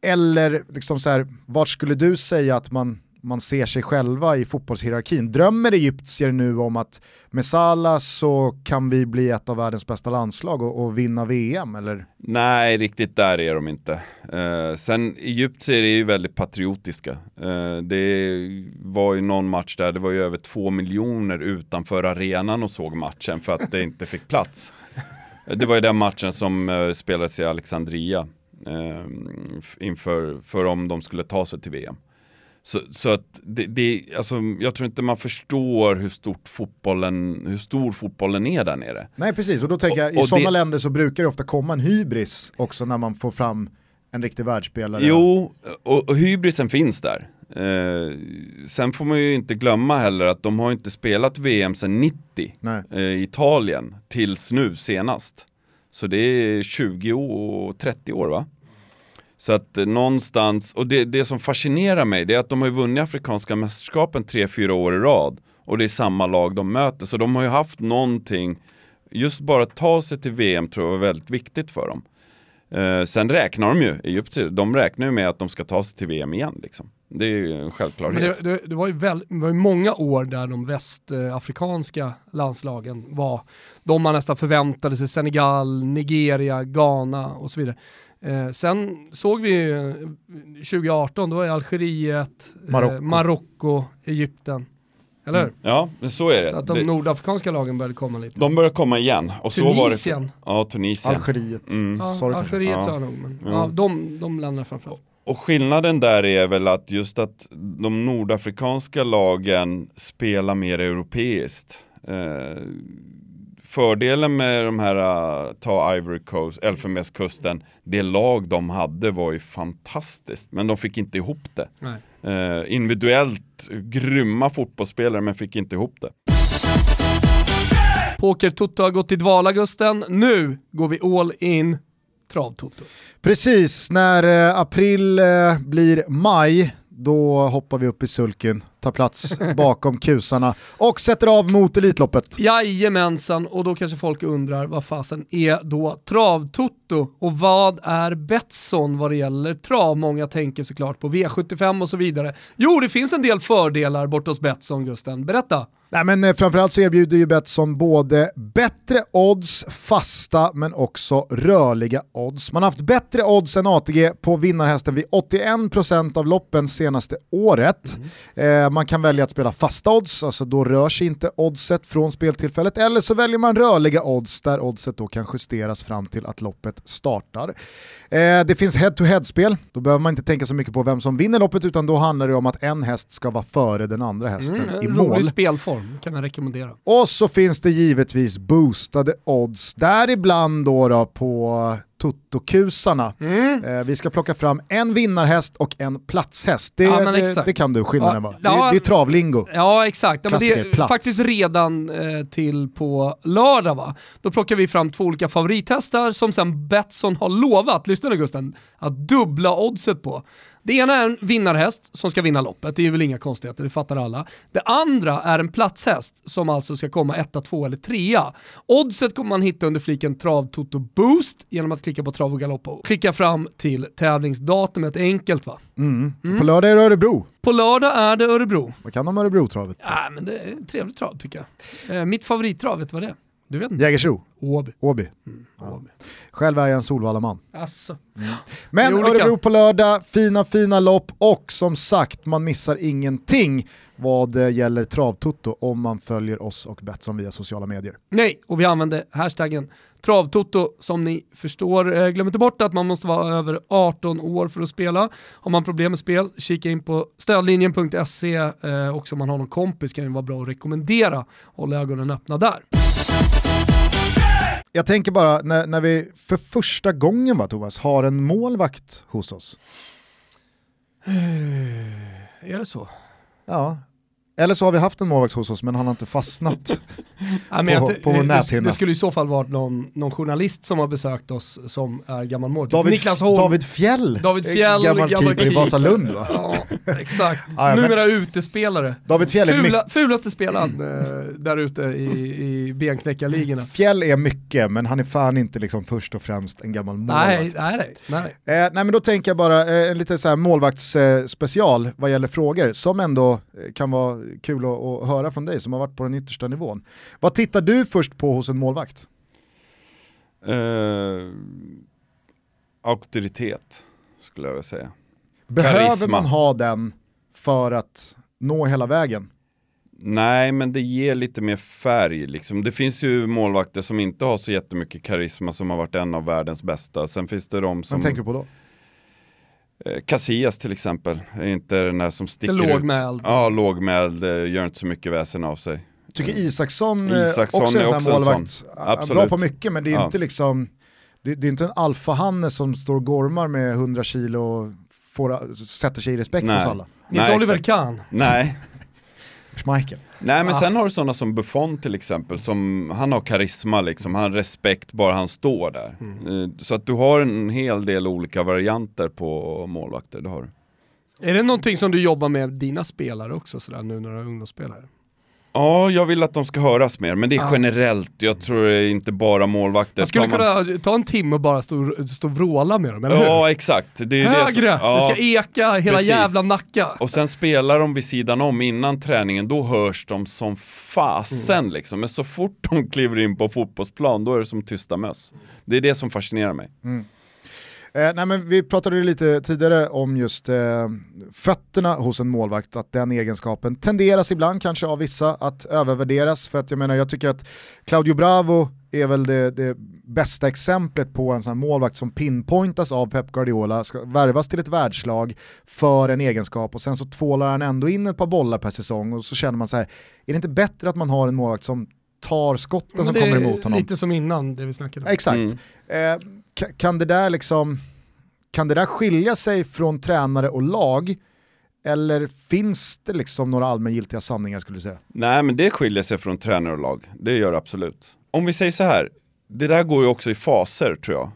Eller liksom så här, vart skulle du säga att man, man ser sig själva i fotbollshierarkin? Drömmer egyptier nu om att med Salah så kan vi bli ett av världens bästa landslag och, och vinna VM? Eller? Nej, riktigt där är de inte. Eh, sen Egyptier är ju väldigt patriotiska. Eh, det var ju någon match där, det var ju över två miljoner utanför arenan och såg matchen för att det inte fick plats. Det var ju den matchen som eh, spelades i Alexandria eh, inför för om de skulle ta sig till VM. Så, så att det, det, alltså, jag tror inte man förstår hur, stort fotbollen, hur stor fotbollen är där nere. Nej precis, och då tänker jag i Och- och sådana det- länder så brukar det ofta komma en hybris också när man får fram en riktig världsspelare. Jo, och, och hybrisen finns där. Eh, sen får man ju inte glömma heller att de har inte spelat VM sedan 90 Nej. eh, i Italien tills nu senast. Så det är 20 och 30 år va? Så att eh, någonstans, och det, det som fascinerar mig det är att de har ju vunnit Afrikanska mästerskapen 3-4 år i rad. Och det är samma lag de möter, så de har ju haft någonting, just bara att ta sig till VM tror jag var väldigt viktigt för dem. Eh, sen räknar de ju, Egypten, de räknar ju med att de ska ta sig till VM igen liksom. Det är ju en Men självklarhet. det, det, det, var ju väl, det var ju många år där de västafrikanska landslagen var de man nästan förväntade sig, Senegal, Nigeria, Ghana och så vidare. Eh, sen såg vi eh, 2018, då var Algeriet, Marocko. eh, Marocko, Egypten. Eller hur? Ja, men så är det. Så att de det nordafrikanska lagen började komma lite. de börjar komma igen. Och så var det Tunisien. Ja, Tunisien. Algeriet. Mm. Ja. Algeriet Ja. sa jag nog, men Ja. ja, de, de länderna framförallt. Och skillnaden där är väl att just att de nordafrikanska lagen spelar mer europeiskt. Eh, fördelen med de här, uh, ta Ivory Coast, Elfenbenskusten, det lag de hade var ju fantastiskt, men de fick inte ihop det. Nej. Eh, individuellt grymma fotbollsspelare, men fick inte ihop det. Poker-Toto har gått till dvala Gusten, nu går vi all in travtoto. Precis, när eh, april eh, blir maj, då hoppar vi upp i sulken, tar plats bakom kusarna och sätter av mot Elitloppet. Jajamensan, och då kanske folk undrar vad fasen är då Trav-Toto och vad är Betsson vad det gäller trav? Många tänker såklart på V75 och så vidare. Jo, det finns en del fördelar bort hos Betsson Gusten, berätta. Nej, men eh, framförallt så erbjuder ju Betsson både bättre odds, fasta, men också rörliga odds. Man har haft bättre odds än ATG på vinnarhästen vid 81% av loppen senaste året. Eh, man kan välja att spela fasta odds, alltså då rör sig inte oddset från speltillfället, eller så väljer man rörliga odds där oddset då kan justeras fram till att loppet startar. Eh, det finns head-to-head-spel, då behöver man inte tänka så mycket på vem som vinner loppet, utan då handlar det om att en häst ska vara före den andra hästen i en mål. rolig spelform, kan jag rekommendera. Och så finns det givetvis boostade odds, däribland då, då på Toto-kusarna. Mm. Eh, vi ska plocka fram en vinnarhäst och en platshäst. Det, Ja, det, det kan du skillnaden Ja, va? ja. det, det är travlingo. Ja exakt, ja, men det är plats. faktiskt redan eh, till på lördag va? Då plockar vi fram två olika favorithästar som sen Betsson har lovat, lyssna nu Gusten, att dubbla oddset på. Det ena är en vinnarhäst som ska vinna loppet, det är väl inga konstigheter, det fattar alla. Det andra är en platshäst som alltså ska komma etta, två eller trea. Oddset kommer man hitta under fliken Trav Toto Boost genom att klicka på Trav och Galopp och klicka fram till tävlingsdatumet, enkelt va? Mm. På lördag är det Örebro. På lördag är det Örebro. Vad kan de Örebro-travet? Ja, men det är ett trevligt trav tycker jag. Eh, mitt favorittrav, vet du vad det är? Du vet inte? Jägersro, Åby. Åby. Åby. Själv är jag en Solvallaman. Men Det är olika. Örebro på lördag, fina fina lopp och som sagt man missar ingenting vad det gäller travtutto om man följer oss och Betsson via sociala medier. Nej, och vi använder hashtaggen Travtoto som ni förstår. Eh, Glöm inte bort att man måste vara över 18 år för att spela. Har man problem med spel, kika in på stödlinjen.se. Eh, också om man har någon kompis kan det vara bra att rekommendera. Håll ögonen öppna där. Jag tänker bara när, när vi för första gången va Thomas har en målvakt hos oss. Är det så? Ja. Eller så har vi haft en målvakt hos oss men han har inte fastnat. Ja, men På- jag- på vår det, näthinna. det skulle i så fall varit någon, någon journalist som har besökt oss som är gammal målvakt. David, Niklas Holm. David Fjäll, David Fjäll, gammal gammal keeper i. Vasalund va? Ja, exakt. Ja, men- Numera utespelare. David Fjäll är, Fula, fulaste spelaren eh, där ute i, i benknäckarligorna. Fjäll är mycket men han är fan inte liksom först och främst en gammal målvakt. Nej, nej, nej. nej. Eh, nej men då tänker jag bara eh, en lite så här målvaktsspecial eh, vad gäller frågor som ändå eh, kan vara kul att, att höra från dig som har varit på den yttersta nivån. Vad tittar du först på hos en målvakt? Eh, auktoritet skulle jag vilja säga. Behöver Karisma. man ha den för att nå hela vägen? Nej, men det ger lite mer färg liksom. Det finns ju målvakter som inte har så jättemycket karisma som har varit en av världens bästa. Sen finns det de som... Vem tänker du på då? Eh, Casillas till exempel, är inte den där som sticker ut. lågmäld. Ja, lågmäld, eh, gör inte så mycket väsen av sig. Tycker Isaksson, eh, Isaksson också är en är sån målvakt. sån. Han är Bra på mycket men det är Ja. inte liksom det, det är inte en alfahanne som står och gormar med 100 kilo och får, sätter sig i respekt Nej. hos alla. Inte Oliver. Kahn. Nej, Schmeichel. Nej men Ah. sen har du sådana som Buffon till exempel, som, han har karisma liksom, han har respekt bara han står där. Mm. Eh, Så att du har en hel del olika varianter på målvakter, det har du. Är det någonting som du jobbar med dina spelare också sådär nu när du är ungdomsspelare? Ja, jag vill att de ska höras mer, men det är Ja. generellt, jag tror det är inte bara målvakter. Jag skulle man- kunna ta en timme och bara stå, stå och vråla med dem, eller hur? Ja exakt. Det Högre! Det, som, Det ja. ska eka hela precis. jävla Nacka. Och sen spelar de vid sidan om innan träningen, då hörs de som fasen Mm. liksom. Men så fort de kliver in på fotbollsplan, då är det som tysta möss. Det är det som fascinerar mig. Eh, nej, men vi pratade ju lite tidigare om just eh, fötterna hos en målvakt, att den egenskapen tenderas ibland kanske av vissa att övervärderas. För att jag menar, jag tycker att Claudio Bravo är väl det, det bästa exemplet på en sån här målvakt som pinpointas av Pep Guardiola, ska värvas till ett världslag för en egenskap och sen så tvålar han ändå in ett par bollar per säsong och så känner man så här, är det inte bättre att man har en målvakt som tar skotten som kommer emot honom? Lite som innan, det vi snackade om. Exakt. Mm. Eh, kan det där liksom, kan det där skilja sig från tränare och lag? Eller finns det liksom några allmängiltiga sanningar skulle du säga? Nej men det skiljer sig från tränare och lag, det gör det absolut. Om vi säger så här, det där går ju också i faser tror jag.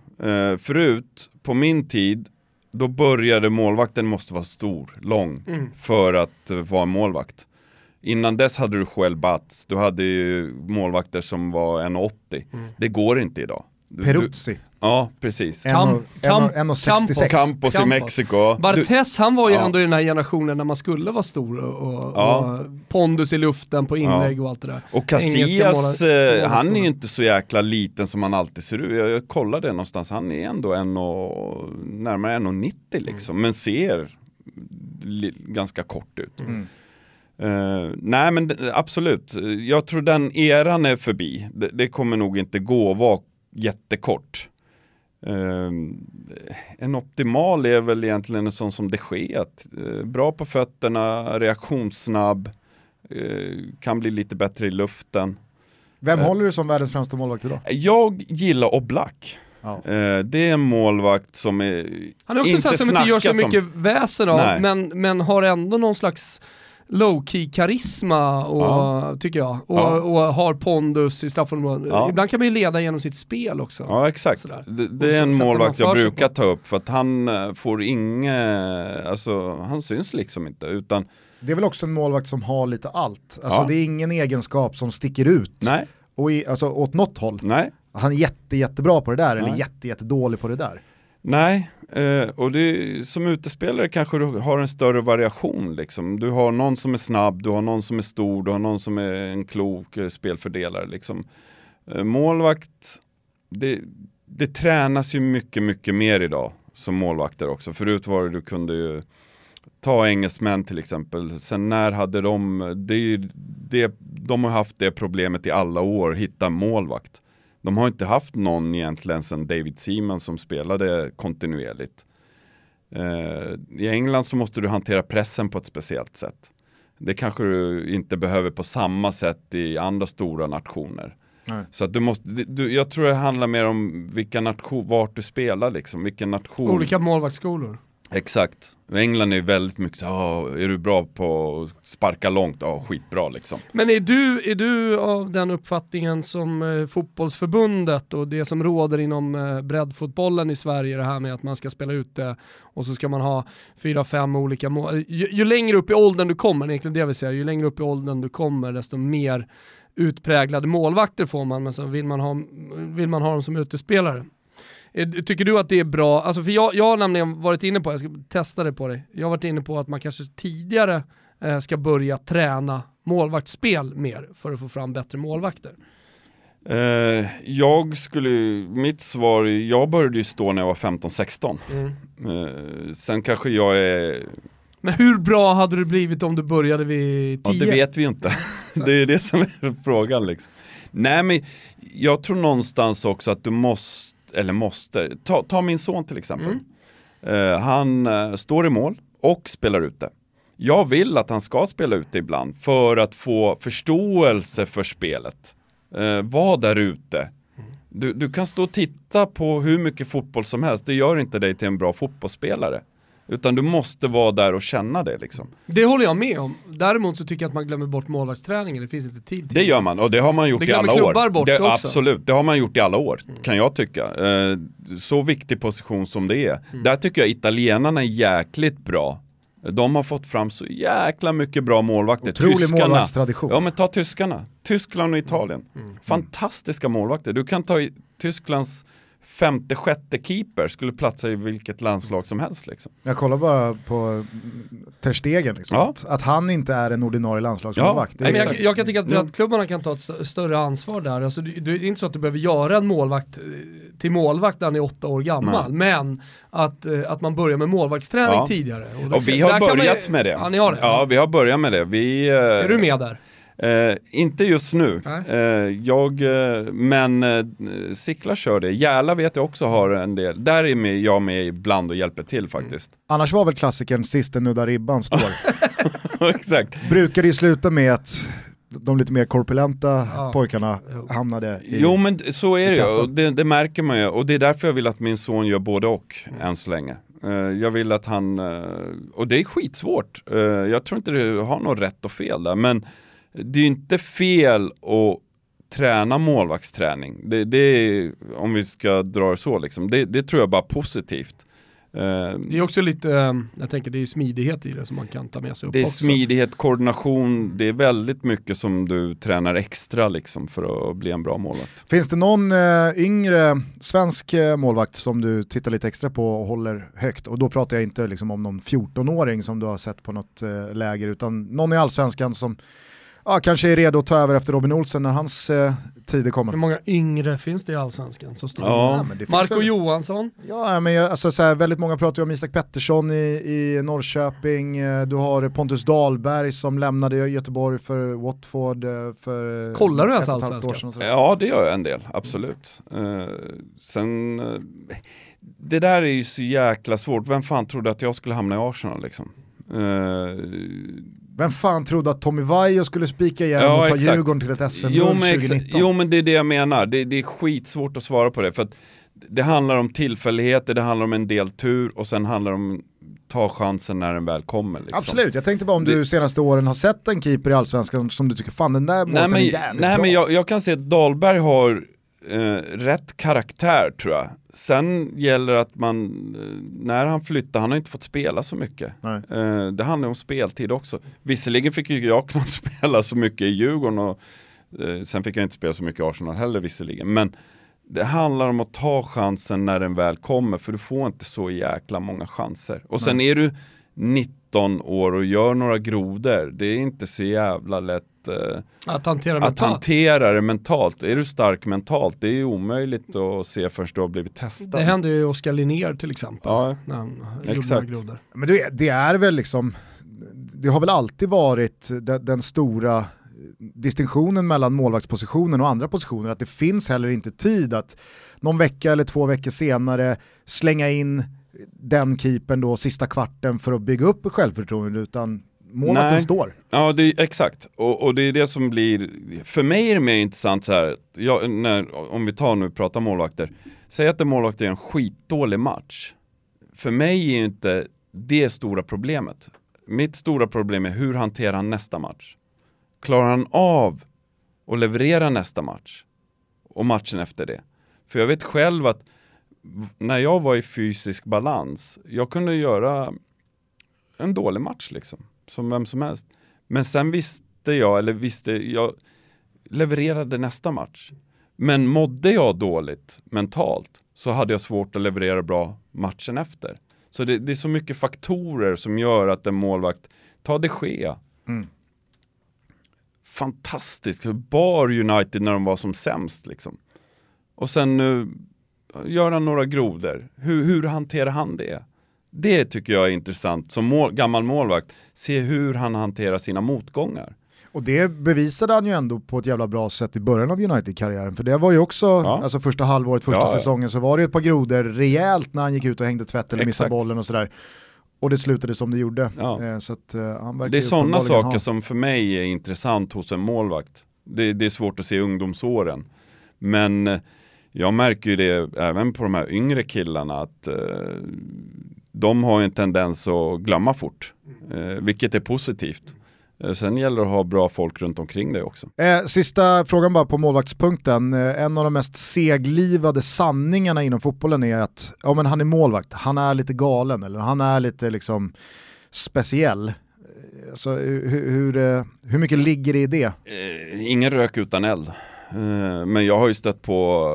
Eh, förut, på min tid, då började målvakten måste vara stor, lång, Mm. för att eh, vara målvakt. Innan dess hade du Joel Batz, du hade ju målvakter som var 1,80. Mm. Det går inte idag. Peruzzi, Du, ja, precis. Kam- 1,66. Campos i Campos. Mexiko. Bartes han var ju Ja. ändå i den här generationen när man skulle vara stor och, Ja. och pondus i luften på inlägg och allt det där. och Casillas, eh, han är ju inte så jäkla liten som han alltid ser ut. Jag, jag kollade det någonstans, han är ändå en och, närmare 1,90 liksom, men ser li, ganska kort ut. Mm. Eh, nej men absolut, jag tror den eran är förbi. Det, det kommer nog inte gå att vara jättekort. Eh, en optimal är väl egentligen en sån som det sker. Uh, bra på fötterna, reaktionssnabb, eh, kan bli lite bättre i luften. Vem Eh. håller du som världens främsta målvakt idag? Jag gillar Oblak. Ja. Eh, det är en målvakt som är Han är också inte så här som inte gör så snacka som- mycket väsen av, men, men har ändå någon slags low-key karisma och, Ja. tycker jag. Och, Ja. och har pondus i straffområdet. Ja. Ibland kan man ju leda genom sitt spel också. Ja exakt. Det, det är en målvakt jag brukar på. ta upp för att han eh, får inget, alltså han syns liksom inte utan Det är väl också en målvakt som har lite allt. Alltså Ja. det är ingen egenskap som sticker ut. nej, Och i, alltså åt något håll. nej, Han är jätte, jättebra på det där eller Nej. jätte, jättedålig på det där. nej. Eh, och det, som utespelare kanske du har en större variation liksom. Du har någon som är snabb, du har någon som är stor, du har någon som är en klok eh, spelfördelare liksom. Eh, målvakt, det, det tränas ju mycket, mycket mer idag som målvakter också. Förut var det du kunde ju ta engelsmän till exempel. Sen när hade de, det det, de har haft det problemet i alla år, hitta målvakt. De har inte haft någon egentligen sedan David Seaman som spelade kontinuerligt. Eh, I England så måste du hantera pressen på ett speciellt sätt. Det kanske du inte behöver på samma sätt i andra stora nationer. Nej. Så att du måste, du, jag tror det handlar mer om vilka nation, vart du spelar liksom, vilken nation. Olika målvaktsskolor. Exakt. England är ju väldigt mycket så ah, är du bra på att sparka långt? Ja, skitbra liksom. Men är du, är du av den uppfattningen som eh, fotbollsförbundet och det som råder inom eh, breddfotbollen i Sverige, det här med att man ska spela ut det och så ska man ha fyra, fem olika mål. Ju, ju längre upp i åldern du kommer, egentligen det jag vill säga, ju längre upp i åldern du kommer desto mer utpräglade målvakter får man, men så vill man ha, vill man ha dem som utespelare. Eh, Tycker du att det är bra? Alltså för jag, jag har nämligen varit inne på, jag ska testa det på dig, jag har varit inne på att man kanske tidigare eh, ska börja träna målvaktsspel mer för att få fram bättre målvakter. Eh, jag skulle, mitt svar, jag började ju stå när jag var 15-16. Eh, sen kanske jag är, Men hur bra hade du blivit om du började vid ja 10? det vet vi ju inte. det är det som är frågan liksom. Nej men jag tror någonstans också att du måste, eller måste, ta, ta min son till exempel. Eh, han eh, står i mål och spelar ute. Jag vill att han ska spela ute ibland för att få förståelse för spelet. Eh, var där ute. Du, du kan stå och titta på hur mycket fotboll som helst, det gör inte dig till en bra fotbollsspelare. Utan du måste vara där och känna det liksom. Det håller jag med om. Däremot så tycker jag att man glömmer bort målvaktsträningen, det finns inte tid till Det gör man och det har man gjort Det i glömmer alla år. bort det, också. Mm. Absolut, det har man gjort i alla år kan jag tycka. Eh, så viktig position som det är. Mm. Där tycker jag italienarna är jäkligt bra. De har fått fram så jäkla mycket bra målvakter. Otrolig målvaktstradition. Ja men ta tyskarna. Tyskland och Italien. Mm. Fantastiska målvakter. Du kan ta i Tysklands femte, sjätte keeper skulle platsa i vilket landslag som helst. Liksom. Jag kollar bara på Ter Stegen, liksom. Ja. att, att han inte är en ordinarie landslagsmålvakt. Ja, jag, jag kan tycka att Mm. klubbarna kan ta ett st- större ansvar där. Alltså, det, det är inte så att du behöver göra en målvakt eh, till målvakt när han är åtta år gammal, men att, eh, att man börjar med målvaktsträning Ja. tidigare. då Och vi har kan man ju- börjat med det. Ja, ni har det? Ja, vi har börjat med det. Vi, eh, Är du med där? Eh, inte just nu. Eh, jag, eh, men eh, Sickla kör det. Järla vet jag också har en del. Där är med, jag med ibland och hjälper till faktiskt. Annars var väl klassikern sist den nuddar ribban står. Exakt. Brukade ju sluta med att de lite mer korpulenta Ja. pojkarna hamnade i... Jo men så är det ju. Och det, det märker man ju. Och det är därför jag vill att min son gör både och Mm. än så länge. Eh, jag vill att han, eh, och det är skitsvårt. Eh, jag tror inte det har något rätt och fel där. Men det är ju inte fel att träna målvaktsträning. Det, det är, om vi ska dra det så liksom, det, det tror jag bara positivt. Eh, Det är också lite, eh, jag tänker det är smidighet i det som man kan ta med sig upp det är också. smidighet, koordination, det är väldigt mycket som du tränar extra liksom för att bli en bra målvakt. Finns det någon eh, yngre svensk målvakt som du tittar lite extra på och håller högt? Och då pratar jag inte liksom om någon 14-åring som du har sett på något eh, läger, utan någon i allsvenskan som ja, kanske är redo att ta över efter Robin Olsen när hans eh, tider Hur kommer. många yngre finns det i Allsvenskan som står? Ja. Ja, men det finns Marco väl- Johansson, Ja, men jag, alltså, så här, väldigt många pratar ju om Isak Pettersson i, i Norrköping, eh, du har Pontus Dahlberg som lämnade Göteborg för Watford eh, för eh, Kollar du ens allsvenskan? Ja, det gör jag en del, absolut. Eh, sen, eh, det där är ju så jäkla svårt. Vem fan trodde att jag skulle hamna i Arsenal liksom? Eh, Vem fan trodde att Tommy Vaiho skulle spika igen Ja, och ta exakt. Djurgården till ett SM jo, men exa- 2019? jo men det är det jag menar, det, det är skitsvårt att svara på det. För det handlar om tillfälligheter, det handlar om en del tur och sen handlar det om ta chansen när den väl kommer. Liksom. Absolut, jag tänkte bara om du senaste åren har sett en keeper i Allsvenskan som du tycker, fan den där målten är jävligt nej, bra. Men jag, jag, kan se att Dahlberg har eh, rätt karaktär tror jag. Sen gäller att man, eh, när han flyttar, han har inte fått spela så mycket. Eh, det handlar om speltid också. Visserligen fick ju jag knappt spela så mycket i Djurgården och eh, sen fick jag inte spela så mycket i Arsenal heller visserligen. Men det handlar om att ta chansen när den väl kommer för du får inte så jäkla många chanser. Och sen Nej. är du 19 år och gör några grodor, det är inte så jävla lätt eh, att, hantera, att mentalt. hantera det mentalt. Är du stark mentalt, det är ju omöjligt att se förrän du har blivit testad. Det hände ju Oskar Linnér till exempel. Ja, när han exakt. Grodor. Men det, det är väl liksom, det har väl alltid varit den, den stora distinktionen mellan målvaktspositionen och andra positioner, att det finns heller inte tid att någon vecka eller två veckor senare slänga in den keepern då sista kvarten för att bygga upp självförtroende utan målvakten står. Ja, det är, exakt. Och, och, det är det som blir, för mig är det mer intressant så här, jag, när, om vi tar nu och pratar målvakter, säg att en målvakt är en skitdålig match. För mig är inte det stora problemet. Mitt stora problem är hur hanterar han nästa match? klarar han av att leverera nästa match? Och matchen efter det? För jag vet själv att när jag var i fysisk balans, jag kunde göra en dålig match liksom, som vem som helst. Men sen visste jag, eller visste, jag levererade nästa match. Men mådde jag dåligt mentalt så hade jag svårt att leverera bra matchen efter. Så det, det är så mycket faktorer som gör att en målvakt, ta de Gea, mm fantastisk, bar United när de var som sämst liksom. Och sen nu gör han några grodor. Hur, hur hanterar han det? Det tycker jag är intressant som mål, gammal målvakt. Se hur han hanterar sina motgångar. Och det bevisade han ju ändå på ett jävla bra sätt i början av United-karriären. För det var ju också, ja. alltså första halvåret, första ja, säsongen så var det ett par grodor rejält när han gick ut och hängde tvätt eller missade bollen och sådär. Och det slutade som det gjorde. Ja. Eh, så att, eh, han det är sådana saker ha. som för mig är intressant hos en målvakt. Det, det, är svårt att se ungdomsåren. Men eh, jag märker ju det även på de här yngre killarna att eh, de har en tendens att glömma fort. Eh, vilket är positivt. Eh, sen gäller det att ha bra folk runt omkring dig också. Eh, sista frågan bara på målvaktspunkten. Eh, en av de mest seglivade sanningarna inom fotbollen är att ja, men han är målvakt, han är lite galen eller han är lite liksom speciell. Alltså, hur, hur, eh, hur mycket ligger det i det? Eh, ingen rök utan eld. Men jag har ju stött på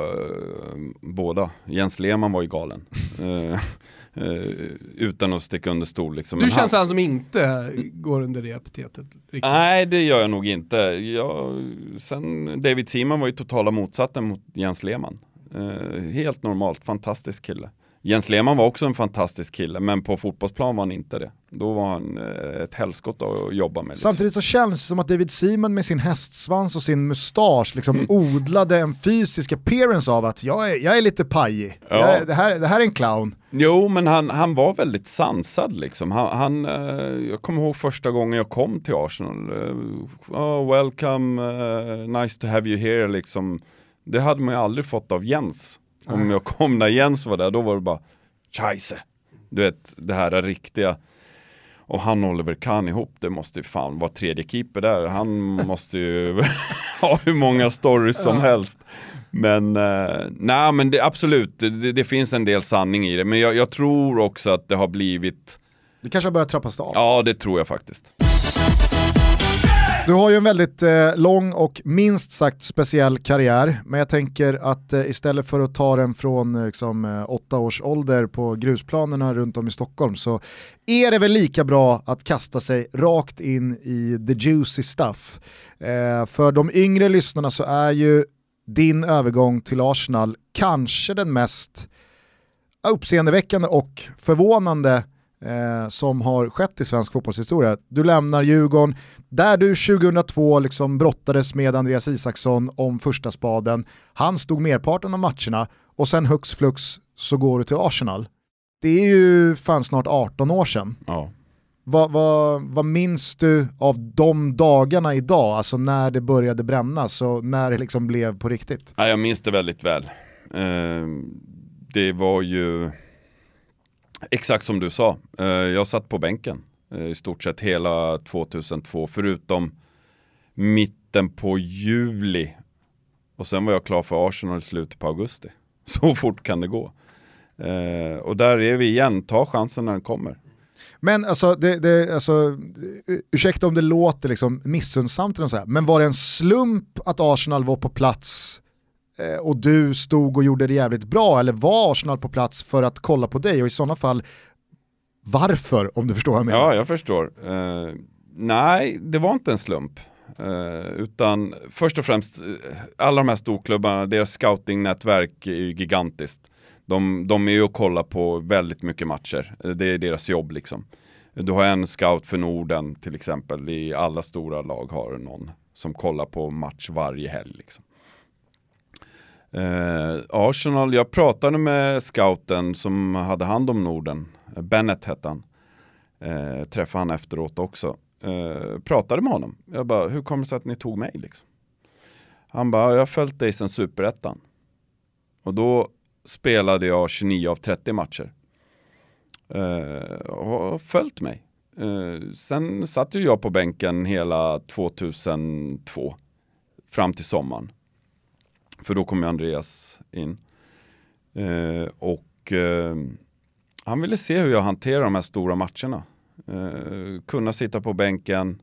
båda. Jens Lehmann var ju galen. Uh, utan att sticka under stol. Liksom. Du Men känns han... han som inte går under det epitetet? Riktigt. Nej, det gör jag nog inte. Jag, sen David Seaman var ju totala motsatsen mot Jens Lehmann. Helt normalt, fantastisk kille. Jens Lehmann var också en fantastisk kille, men på fotbollsplan var han inte det. Då var han eh, ett helskott att jobba med. Liksom. Samtidigt så känns det som att David Seaman med sin hästsvans och sin mustasch liksom mm. odlade en fysisk appearance av att jag är, jag är lite pajig. Ja. det, här, det här är en clown. Jo, men han, han var väldigt sansad liksom. Han, han eh, jag kommer ihåg första gången jag kom till Arsenal. oh, welcome, uh, nice to have you here liksom. Det hade man ju aldrig fått av Jens. Om jag kom när Jens var där, då var det bara Scheisse. Du vet, det här är riktiga. Och han och Oliver Kahn ihop, det måste ju fan vara tredje keeper där. Han måste ju ha hur många stories som helst. Men eh, nej, men det, absolut, det, det, finns en del sanning i det. Men jag, jag tror också att det har blivit... Det kanske har börjat trappas av? Ja, det tror jag faktiskt. Du har ju en väldigt eh, lång och minst sagt speciell karriär, men jag tänker att eh, istället för att ta den från eh, liksom, eh, åtta års ålder på grusplanerna runt om i Stockholm så är det väl lika bra att kasta sig rakt in i the juicy stuff. Eh, för de yngre lyssnarna så är ju din övergång till Arsenal kanske den mest uppseendeväckande och förvånande eh, som har skett i svensk fotbollshistoria. Du lämnar Djurgården, där du 2002 liksom brottades med Andreas Isaksson om första spaden. Han stod merparten av matcherna och sen hux flux så går du till Arsenal. Det är ju fan snart 18 år sedan. Ja. Vad, vad, vad minns du av de dagarna idag, alltså när det började brännas och när det liksom blev på riktigt? Ja, jag minns det väldigt väl. Eh, det var ju Exakt som du sa. Eh, jag satt på bänken eh, i stort sett hela 2002 förutom mitten på juli. Och sen var jag klar för Arsenal i slutet på augusti. Så fort kan det gå. Eh, och där är vi igen, ta chansen när den kommer. Men alltså, det, det, alltså, ursäkta om det låter liksom missunnsamt, men var det en slump att Arsenal var på plats Eh, och du stod och gjorde det jävligt bra eller var Arsenal på plats för att kolla på dig och i sådana fall varför om du förstår vad jag menar? Ja, jag förstår. Uh, nej, det var inte en slump. Uh, utan först och främst, alla de här storklubbarna, deras scoutingnätverk är ju gigantiskt. De, de är ju och kollar på väldigt mycket matcher. Det är deras jobb liksom. Du har en scout för Norden till exempel. I alla stora lag har någon som kollar på match varje helg. Liksom. Eh, Arsenal, jag pratade med scouten som hade hand om Norden. Eh, Bennett hette han. Eh, träffade han efteråt också. Eh, pratade med honom. Jag bara, hur kommer det sig att ni tog mig liksom? Han bara, jag har följt dig sedan superettan. Och då spelade jag 29 av 30 matcher. Eh, och har följt mig. Eh, sen satt ju jag på bänken hela 2002 fram till sommaren. För då kom ju Andreas in. Uh, och han ville se hur jag hanterar de här stora matcherna. kunna sitta på bänken,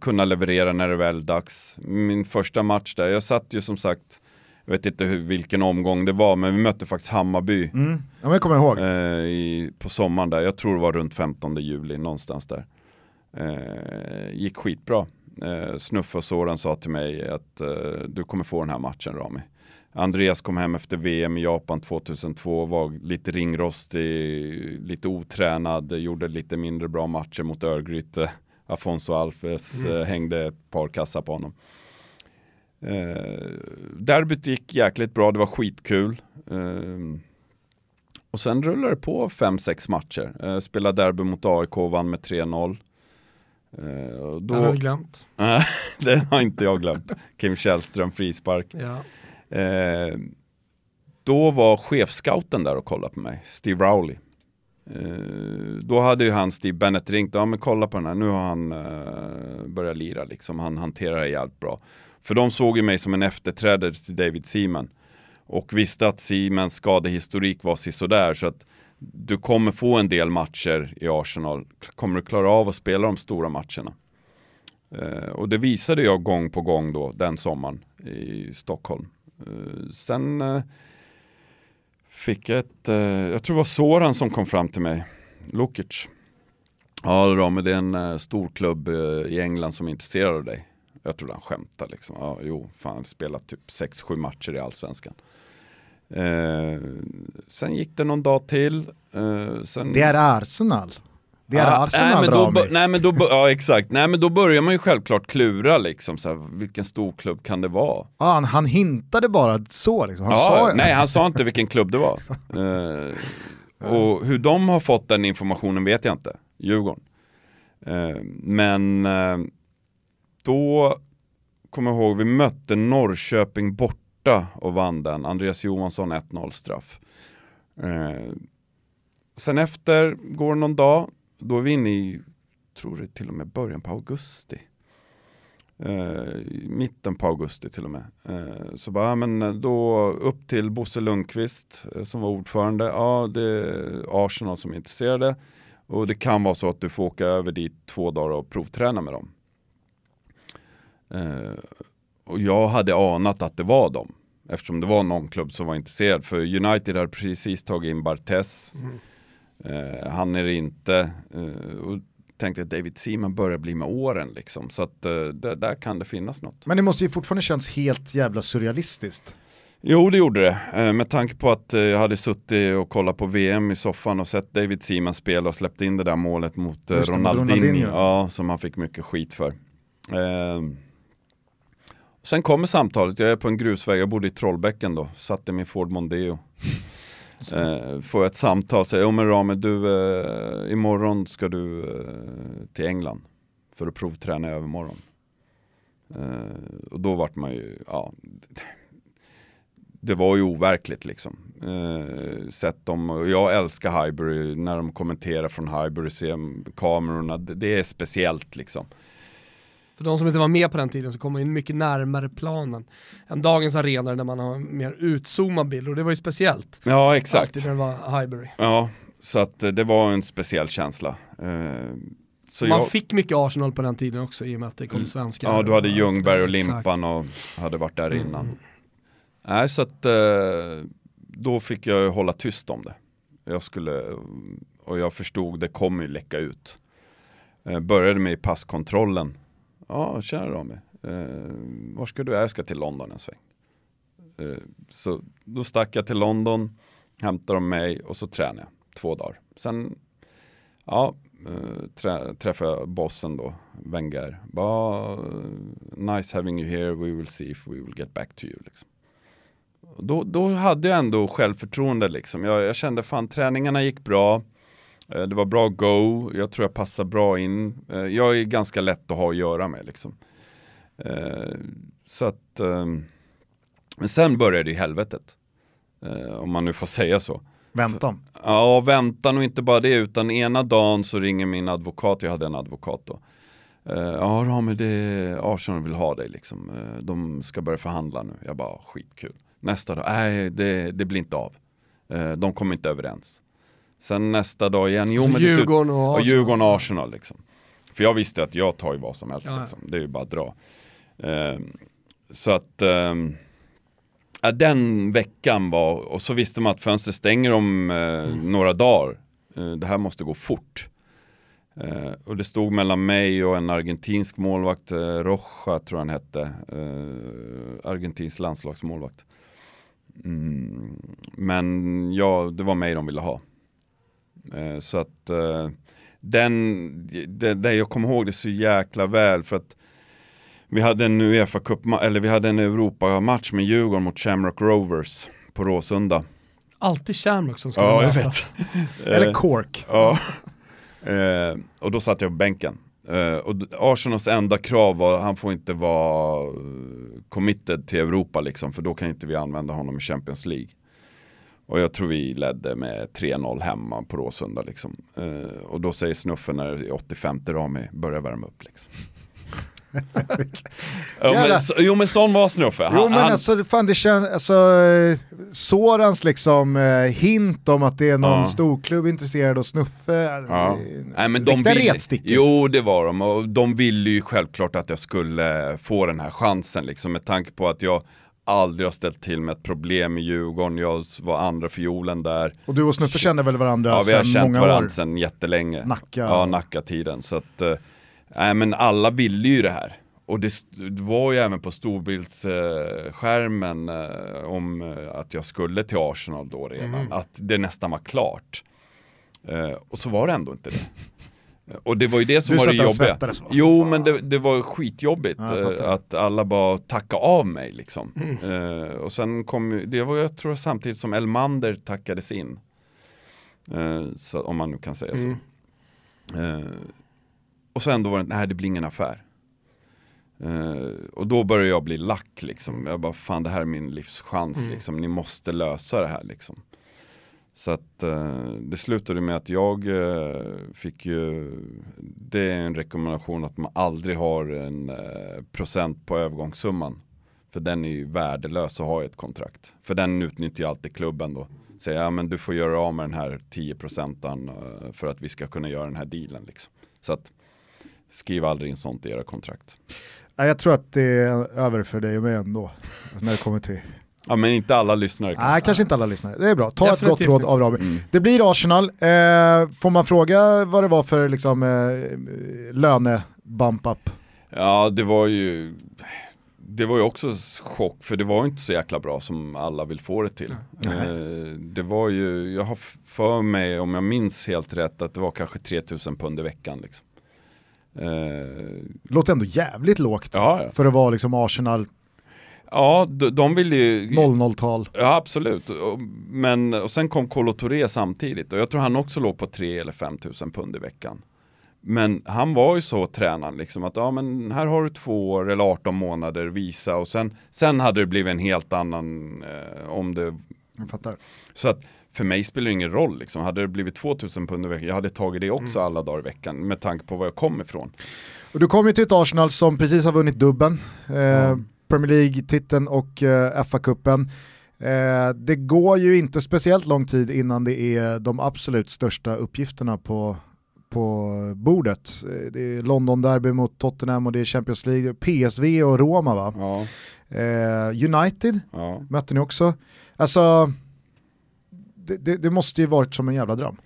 kunna leverera när det väl är dags. Min första match där, jag satt ju som sagt jag vet inte hur, vilken omgång det var, men vi mötte faktiskt Hammarby. Mm. Ja, jag kommer ihåg. Eh, i, på sommaren där, jag tror det var runt 15 juli, någonstans där. Eh, gick skitbra. Eh, Snuffe och Soran sa till mig att eh, du kommer få den här matchen Rami. Andreas kom hem efter VM i Japan 2002, var lite ringrostig, lite otränad, gjorde lite mindre bra matcher mot Örgryte. Afonso Alves mm. Eh, hängde ett par kassar på honom. Eh, derbyt gick jäkligt bra, det var skitkul. Eh, och sen rullade det på 5-6 matcher. Eh, spelade derby mot AIK, vann med 3-0. Eh, då... har jag glömt. det har inte jag glömt. Kim Källström, frispark. Ja. Eh, då var chefscouten där och kollade på mig, Steve Rowley. Eh, då hade ju han Steve Bennett ringt, ja men kolla på den här, nu har han eh, börjat lira liksom, han hanterar det jävligt bra. För de såg ju mig som en efterträdare till David Seaman. Och visste att Seamans skadehistorik var sådär så att du kommer få en del matcher i Arsenal. Kommer du klara av att spela de stora matcherna? Eh, och det visade jag gång på gång då den sommaren i Stockholm. Eh, sen eh, fick jag ett, eh, jag tror det var Soran som kom fram till mig, Lukic. Ja då, men det är en eh, stor klubb eh, i England som är intresserad av dig. Jag tror han skämtar liksom. Ja, jo, fan, spelat typ 6-7 matcher i allsvenskan. Eh, sen gick det någon dag till. Eh, sen... Det är Arsenal. Det är ah, Arsenal nej, men då, nej men då, ja exakt, nej men då börjar man ju självklart klura liksom, så här, vilken stor klubb kan det vara? Ja, han, han hintade bara så liksom, han ja, sa Nej han sa inte vilken klubb det var. uh, och hur de har fått den informationen vet jag inte, Djurgården. Uh, men uh, då kommer jag ihåg, vi mötte Norrköping borta och vann den. Andreas Johansson 1-0 straff. Eh, sen efter, går någon dag, då är vi inne i, tror det till och med början på augusti. Eh, mitten på augusti till och med. Eh, så bara, men eh, då upp till Bosse Lundqvist eh, som var ordförande. Ja, det är Arsenal som är intresserade. Och det kan vara så att du får åka över dit två dagar och provträna med dem. Eh, och jag hade anat att det var dem. Eftersom det var någon klubb som var intresserad. För United hade precis tagit in Bartes. Mm. Eh, han är det inte. Eh, och tänkte att David Seaman börjar bli med åren liksom. Så att eh, där, där, kan det finnas något. Men det måste ju fortfarande känns helt jävla surrealistiskt. Jo det gjorde det, eh, med tanke på att eh, jag hade suttit och kollat på VM i soffan och sett David Seaman spela och släppt in det där målet mot Ronaldinho, Ronaldinho. Ja, som han fick mycket skit för. Sen kommer samtalet, jag är på en grusväg, jag bodde i Trollbäcken då, satt i min Ford Mondeo. eh, får jag ett samtal, säger, men Rame du, eh, imorgon ska du eh, till England för att provträna i övermorgon. Eh, och då vart man ju, ja, det var ju overkligt liksom. Eh, sett dem och jag älskar Highbury när de kommenterar från Highbury, ser kamerorna, det, det är speciellt liksom. För de som inte var med på den tiden så kom man in mycket närmare planen än dagens arenor där man har mer utzoomad bild och det var ju speciellt. Ja exakt. Alltid när det var Highbury. Ja, så att eh, det var en speciell känsla. Eh, så man jag, fick mycket Arsenal på den tiden också i och med att det kom svenskar. ja, du hade Ljungberg och. Limpan och hade varit där Mm. innan. Nej, så att eh, då fick jag ju hålla tyst om det. Jag skulle, och jag förstod det kommer ju läcka ut. Eh, började med passkontrollen. Ja, tjena Rami. Eh, var ska du? Jag ska till London en sväng. Eh, så då stack jag till London, hämtade de mig och så tränade jag två dagar. Sen, ja, eh, trä, träffade jag bossen då, Wenger. Bara, eh, nice having you here, we will see if we will get back to you. Liksom. Då, då hade jag ändå självförtroende liksom. Jag, jag kände fan träningarna gick bra. Eh, Det var bra go, jag tror jag passar bra in. Eh, Jag är ganska lätt att ha att göra med liksom. Eh, Så att, ehm, men sen började ju helvetet. Eh, Om man nu får säga så. Väntan. Ja, väntan och inte bara det, utan ena dagen så ringer min advokat, jag hade en advokat då. Ja, Rami, det Arsenal vill ha dig liksom. De ska börja förhandla nu. Jag bara, skitkul. Nästa dag, nej, det, det blir inte av. De kommer inte överens. Sen nästa dag igen, jo Så men Djurgården och och Arsenal. Djurgården och Arsenal liksom. För jag visste att jag tar ju vad som helst Ja, liksom. Det är ju bara att dra. Eh, så att ja, den veckan var, och så visste man att fönstret stänger om eh, Mm. några dagar. Eh, det här måste gå fort. Eh, och det stod mellan mig och en argentinsk målvakt, eh, Rocha tror han hette. Argentinsk landslagsmålvakt. Mm, men ja, det var mig de ville ha. Eh, så att eh, den, det, det, jag kommer ihåg det så jäkla väl för att vi hade en Uefa Cup, eller vi hade en Europa-match med Djurgården mot Shamrock Rovers på Råsunda. Alltid Shamrock som ska Ja, jag vet. Eller Eh, Cork. Ja. Eh, och då satt jag på bänken. Eh, och Arsenals enda krav var att han får inte vara committed till Europa liksom, för då kan inte vi använda honom i Champions League. Och jag tror vi ledde med 3-0 hemma på Råsunda liksom. Eh, och då säger snuffen när det är 85 Rami, börja värma upp liksom. ja, Jävlar. men, så, jo men sån var snuffe. Han, Jo men han, alltså fan det känns, alltså Sorans liksom eh, hint om att det är någon Ja. storklubb intresserad av Snuffe. Ja. eh, Nej, men de retstickor. jo det var de och de ville ju självklart att jag skulle få den här chansen liksom med tanke på att jag aldrig har ställt till med ett problem i Djurgården, jag var andra fiolen där. Och du och Snuffe känner väl varandra Ja vi har sedan känt många varandra år? sedan jättelänge. Nacka. Ja, Nacka-tiden. Så att, nej men alla ville ju det här. Och det, var ju även på storbildsskärmen eh, om eh, att jag skulle till Arsenal då redan, Mm. att det nästan var klart. Och så var det ändå inte det. Och det var ju det som Du var det jobbiga. Jo men det, det var skitjobbigt Ja, eh, att alla bara tacka av mig liksom. Mm. Eh, och sen kom ju- det var jag tror samtidigt som Elmander tackades in. Eh, så, om man nu kan säga Mm. så. Eh, och så ändå var det, nej det blir ingen affär. Och då började jag bli lack liksom. Jag bara, fan det här är min livschans Mm. liksom. Ni måste lösa det här liksom. Så att eh, det slutade med att jag eh, fick ju, det är en rekommendation att man aldrig har en eh, procent på övergångssumman. För den är ju värdelös att ha i ett kontrakt. För den utnyttjar ju alltid klubben då. Säger, ja men du får göra av med den här 10 procenten eh, för att vi ska kunna göra den här dealen liksom. Så att skriv aldrig in sånt i era kontrakt. Jag tror att det är över för dig och mig ändå. Alltså när det kommer till... Ja men inte alla lyssnare. Nej, kanske inte alla lyssnare. Det är bra. Ta ett gott råd av Rami. Mm. Det blir Arsenal. Eh, får man fråga vad det var för liksom, eh, löne-bump-up? Ja, det var ju det var ju också chock för det var ju inte så jäkla bra som alla vill få det till. Eh, det var ju, jag har för mig om jag minns helt rätt att det var kanske 3000 pund i veckan. Liksom. Eh, Låter ändå jävligt lågt ja, ja. för att vara liksom Arsenal ja, de, de ville ju 0-0-tal. Ja absolut, och, men och sen kom Kolo Touré samtidigt och jag tror han också låg på 3 eller 5 tusen pund i veckan. Men han var ju så tränad liksom att ja men här har du två år eller 18 månader visa och sen, sen hade det blivit en helt annan eh, om det Jag fattar. Så att för mig spelar det ingen roll liksom. Hade det blivit 2000 pund i veckan, jag hade tagit det också Mm. alla dagar i veckan med tanke på var jag kom ifrån. Och du kommer ju till ett Arsenal som precis har vunnit dubben, eh, Premier League-titeln och eh, FA-cupen. Eh, det går ju inte speciellt lång tid innan det är de absolut största uppgifterna på, på bordet. Eh, Det är London-derby mot Tottenham och det är Champions League, PSV och Roma va? Ja, Eh, United ja. mötte ni också. Alltså, det, det, det måste ju varit som en jävla dröm.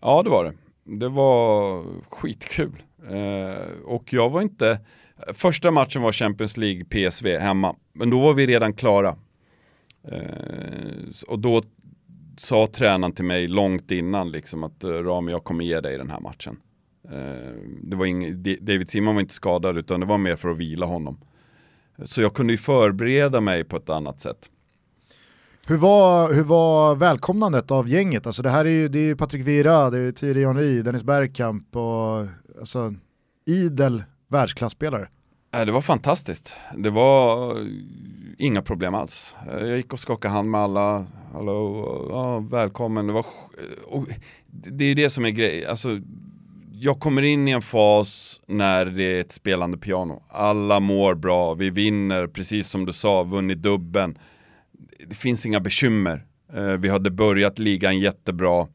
Ja det var det. Det var skitkul. Eh, och jag var inte, första matchen var Champions League PSV hemma, men då var vi redan klara. Eh, och då sa tränaren till mig långt innan liksom att eh, Rami jag kommer ge dig den här matchen. Eh, det var ing, David Simon var inte skadad utan det var mer för att vila honom. Så jag kunde ju förbereda mig på ett annat sätt. Hur var, hur var välkomnandet av gänget? Alltså det här är ju, det är ju Patrik Vira, det är Thierry Henry, Dennis Bergkamp och alltså, idel världsklasspelare. Äh, det var fantastiskt. Det var eh, inga problem alls. Eh, jag gick och skakade hand med alla. Hallå, ja, välkommen. Det, var, eh, det är det som är grejen. Alltså, jag kommer in i en fas när det är ett spelande piano. Alla mår bra, vi vinner, precis som du sa, vunnit dubben. Det finns inga bekymmer. Vi hade börjat ligan jättebra.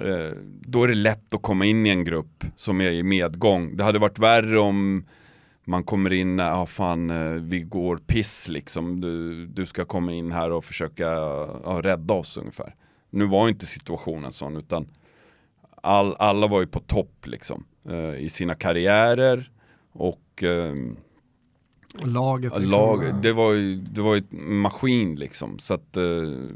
Eh, Då är det lätt att komma in i en grupp som är i medgång. Det hade varit värre om man kommer in, ja fan eh, vi går piss liksom, du, du ska komma in här och försöka ja, rädda oss ungefär. Nu var inte situationen sån utan all, alla var ju på topp liksom eh, i sina karriärer och eh, Laget liksom. lag, det var ju det var ju maskin liksom. Så att, eh,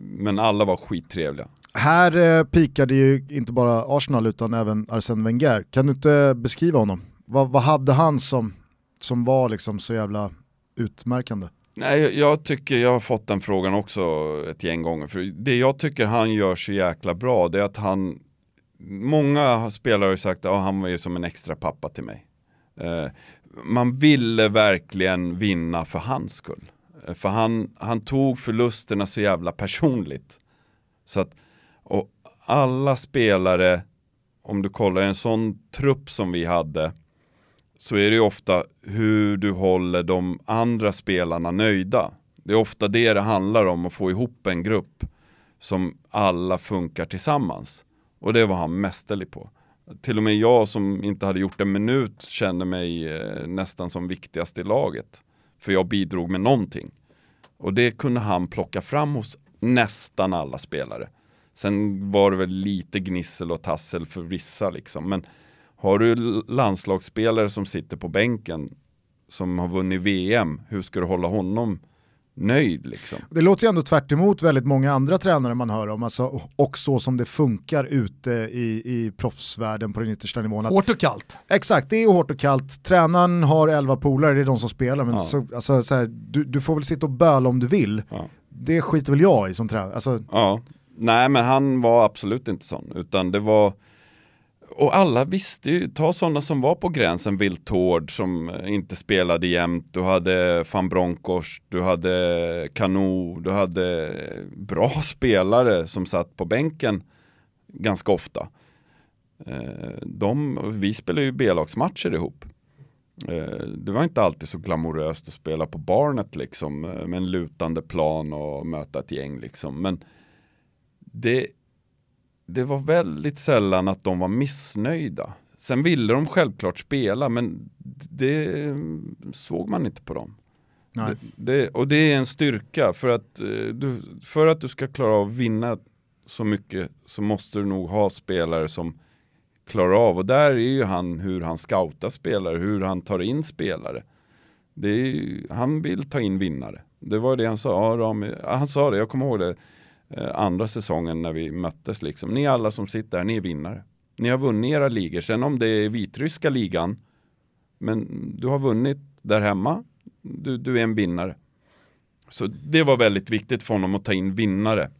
men alla var skittrevliga. Här eh, pikade ju inte bara Arsenal utan även Arsène Wenger. Kan du inte beskriva honom? Vad, vad hade han som, som var liksom så jävla utmärkande? Nej, jag- tycker jag har fått den frågan också ett gäng gånger. För det jag tycker han gör så jäkla bra, det är att han, många spelare har sagt att han var ju som en extra pappa till mig. Eh, man ville verkligen vinna för hans skull. Eh, för han, han tog förlusterna så jävla personligt. Så att, och alla spelare, om du kollar en sån trupp som vi hade, så är det ju ofta hur du håller de andra spelarna nöjda. Det är ofta det det handlar om, att få ihop en grupp som alla funkar tillsammans. Och det var han mästerlig på. Till och med jag som inte hade gjort en minut kände mig eh, nästan som viktigast i laget. För jag bidrog med någonting. Och det kunde han plocka fram hos nästan alla spelare. Sen var det väl lite gnissel och tassel för vissa liksom. Men har du landslagsspelare som sitter på bänken som har vunnit VM, hur ska du hålla honom nöjd liksom? Det låter ju ändå tvärt emot väldigt många andra tränare man hör om, alltså, och så som det funkar ute i, i proffsvärlden på den yttersta nivån. Att, Hårt och kallt. exakt, det är hårt och kallt. Tränaren har elva polare, det är de som spelar, men Ja. så, alltså, så här, du, du får väl sitta och böla om du vill. Ja. Det skiter väl jag i som tränare. Alltså, Ja, nej men han var absolut inte sån, utan det var och alla visste ju, ta sådana som var på gränsen, Viltord som eh, inte spelade jämt, du hade van Bronckhorst, du hade Kanu, du hade eh, bra spelare som satt på bänken ganska ofta. Eh, de, vi spelade ju B-lagsmatcher ihop. Det var inte alltid så glamoröst att spela på Barnet liksom med en lutande plan och möta ett gäng liksom. Men det, det var väldigt sällan att de var missnöjda. Sen ville de självklart spela men det såg man inte på dem. Det, det, och det är en styrka för att, eh, du, för att du ska klara av att vinna så mycket så måste du nog ha spelare som klarar av och där är ju han hur han scoutar spelare, hur han tar in spelare. Ju- han vill ta in vinnare. Det var det han sa. Ja, Rami, han sa det, jag kommer ihåg det Eh, andra säsongen när vi möttes. Liksom. Ni alla som sitter här, ni är vinnare. Ni har vunnit era ligor. Sen om det är vitryska ligan, men du har vunnit där hemma, du, du är en vinnare. Så det var väldigt viktigt för honom att ta in vinnare.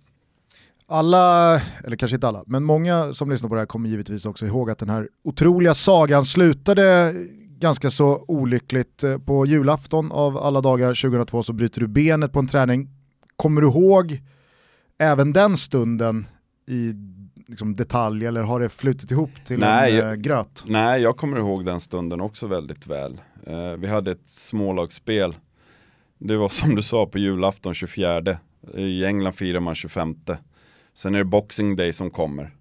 Alla, eller kanske inte alla, men många som lyssnar på det här kommer givetvis också ihåg att den här otroliga sagan slutade ganska så olyckligt. Eh, på julafton av alla dagar 2002 så bryter du benet på en träning. Kommer du ihåg även den stunden i liksom, detalj eller har det flutit ihop till Nej, en äh, gröt? Nej, jag kommer ihåg den stunden också väldigt väl. Uh, vi hade ett smålagsspel. Det var som du sa på julafton 24. I England firar man 25. Sen är det Boxing Day som kommer.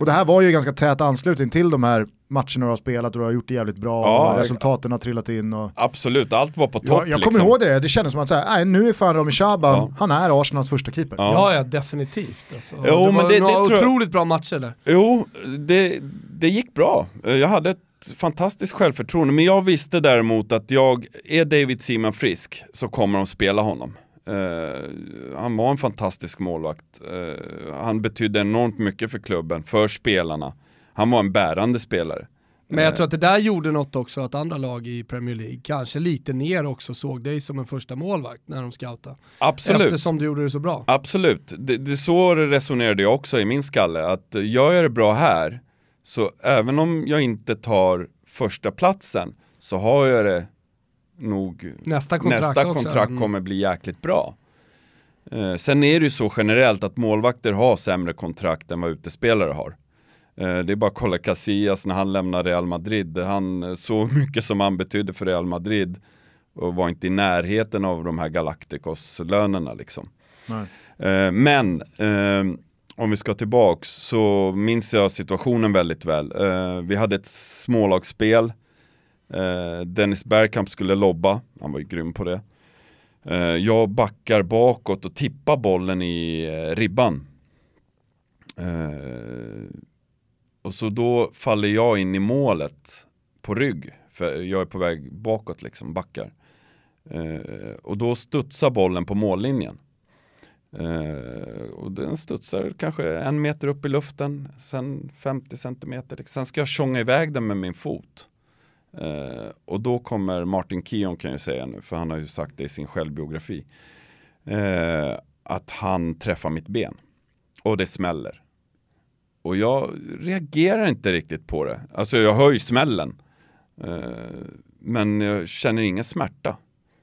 Och det här var ju ganska tät anslutning till de här matcherna du har spelat och du har gjort det jävligt bra ja, och resultaten har trillat in. Och... Absolut, allt var på topp. Jag, jag kommer liksom. ihåg det, det kändes som att säga, nej, nu är fan Rami Shaban, ja. han är Arsenals första keeper. Ja, ja, ja definitivt. Alltså. Jo, det men var det, några det otroligt bra matcher där. Jo, det, det gick bra. Jag hade ett fantastiskt självförtroende, men jag visste däremot att jag, är David Seaman frisk så kommer de spela honom. Uh, han var en fantastisk målvakt. Uh, han betydde enormt mycket för klubben, för spelarna. Han var en bärande spelare. Men jag tror att det där gjorde något också att andra lag i Premier League, kanske lite ner också, såg dig som en första målvakt när de scoutade. Absolut. Eftersom du gjorde det så bra. Absolut. Det, det så resonerade jag också i min skalle, att gör jag det bra här, så även om jag inte tar första platsen så har jag det nog nästa kontrakt, nästa kontrakt mm. kommer bli jäkligt bra. Eh, sen är det ju så generellt att målvakter har sämre kontrakt än vad utespelare har. Eh, det är bara att kolla Casillas när han lämnade Real Madrid. Han, eh, så mycket som han betydde för Real Madrid och var inte i närheten av de här Galacticos-lönerna liksom. Eh, men om vi ska tillbaks så minns jag situationen väldigt väl. Vi hade ett smålagsspel Eh, Dennis Bergkamp skulle lobba, han var ju grym på det. Eh, jag backar bakåt och tippar bollen i eh, ribban. Eh, och så då faller jag in i målet på rygg, för jag är på väg bakåt liksom, backar. Eh, och då studsar bollen på mållinjen. Uh, och den studsar kanske en meter upp i luften, sen 50 centimeter. Sen ska jag tjonga iväg den med min fot. Eh, och då kommer Martin Keon kan jag säga nu, för han har ju sagt det i sin självbiografi. Eh, att han träffar mitt ben. Och det smäller. Och jag reagerar inte riktigt på det. Alltså jag hör ju smällen. Eh, men jag känner ingen smärta.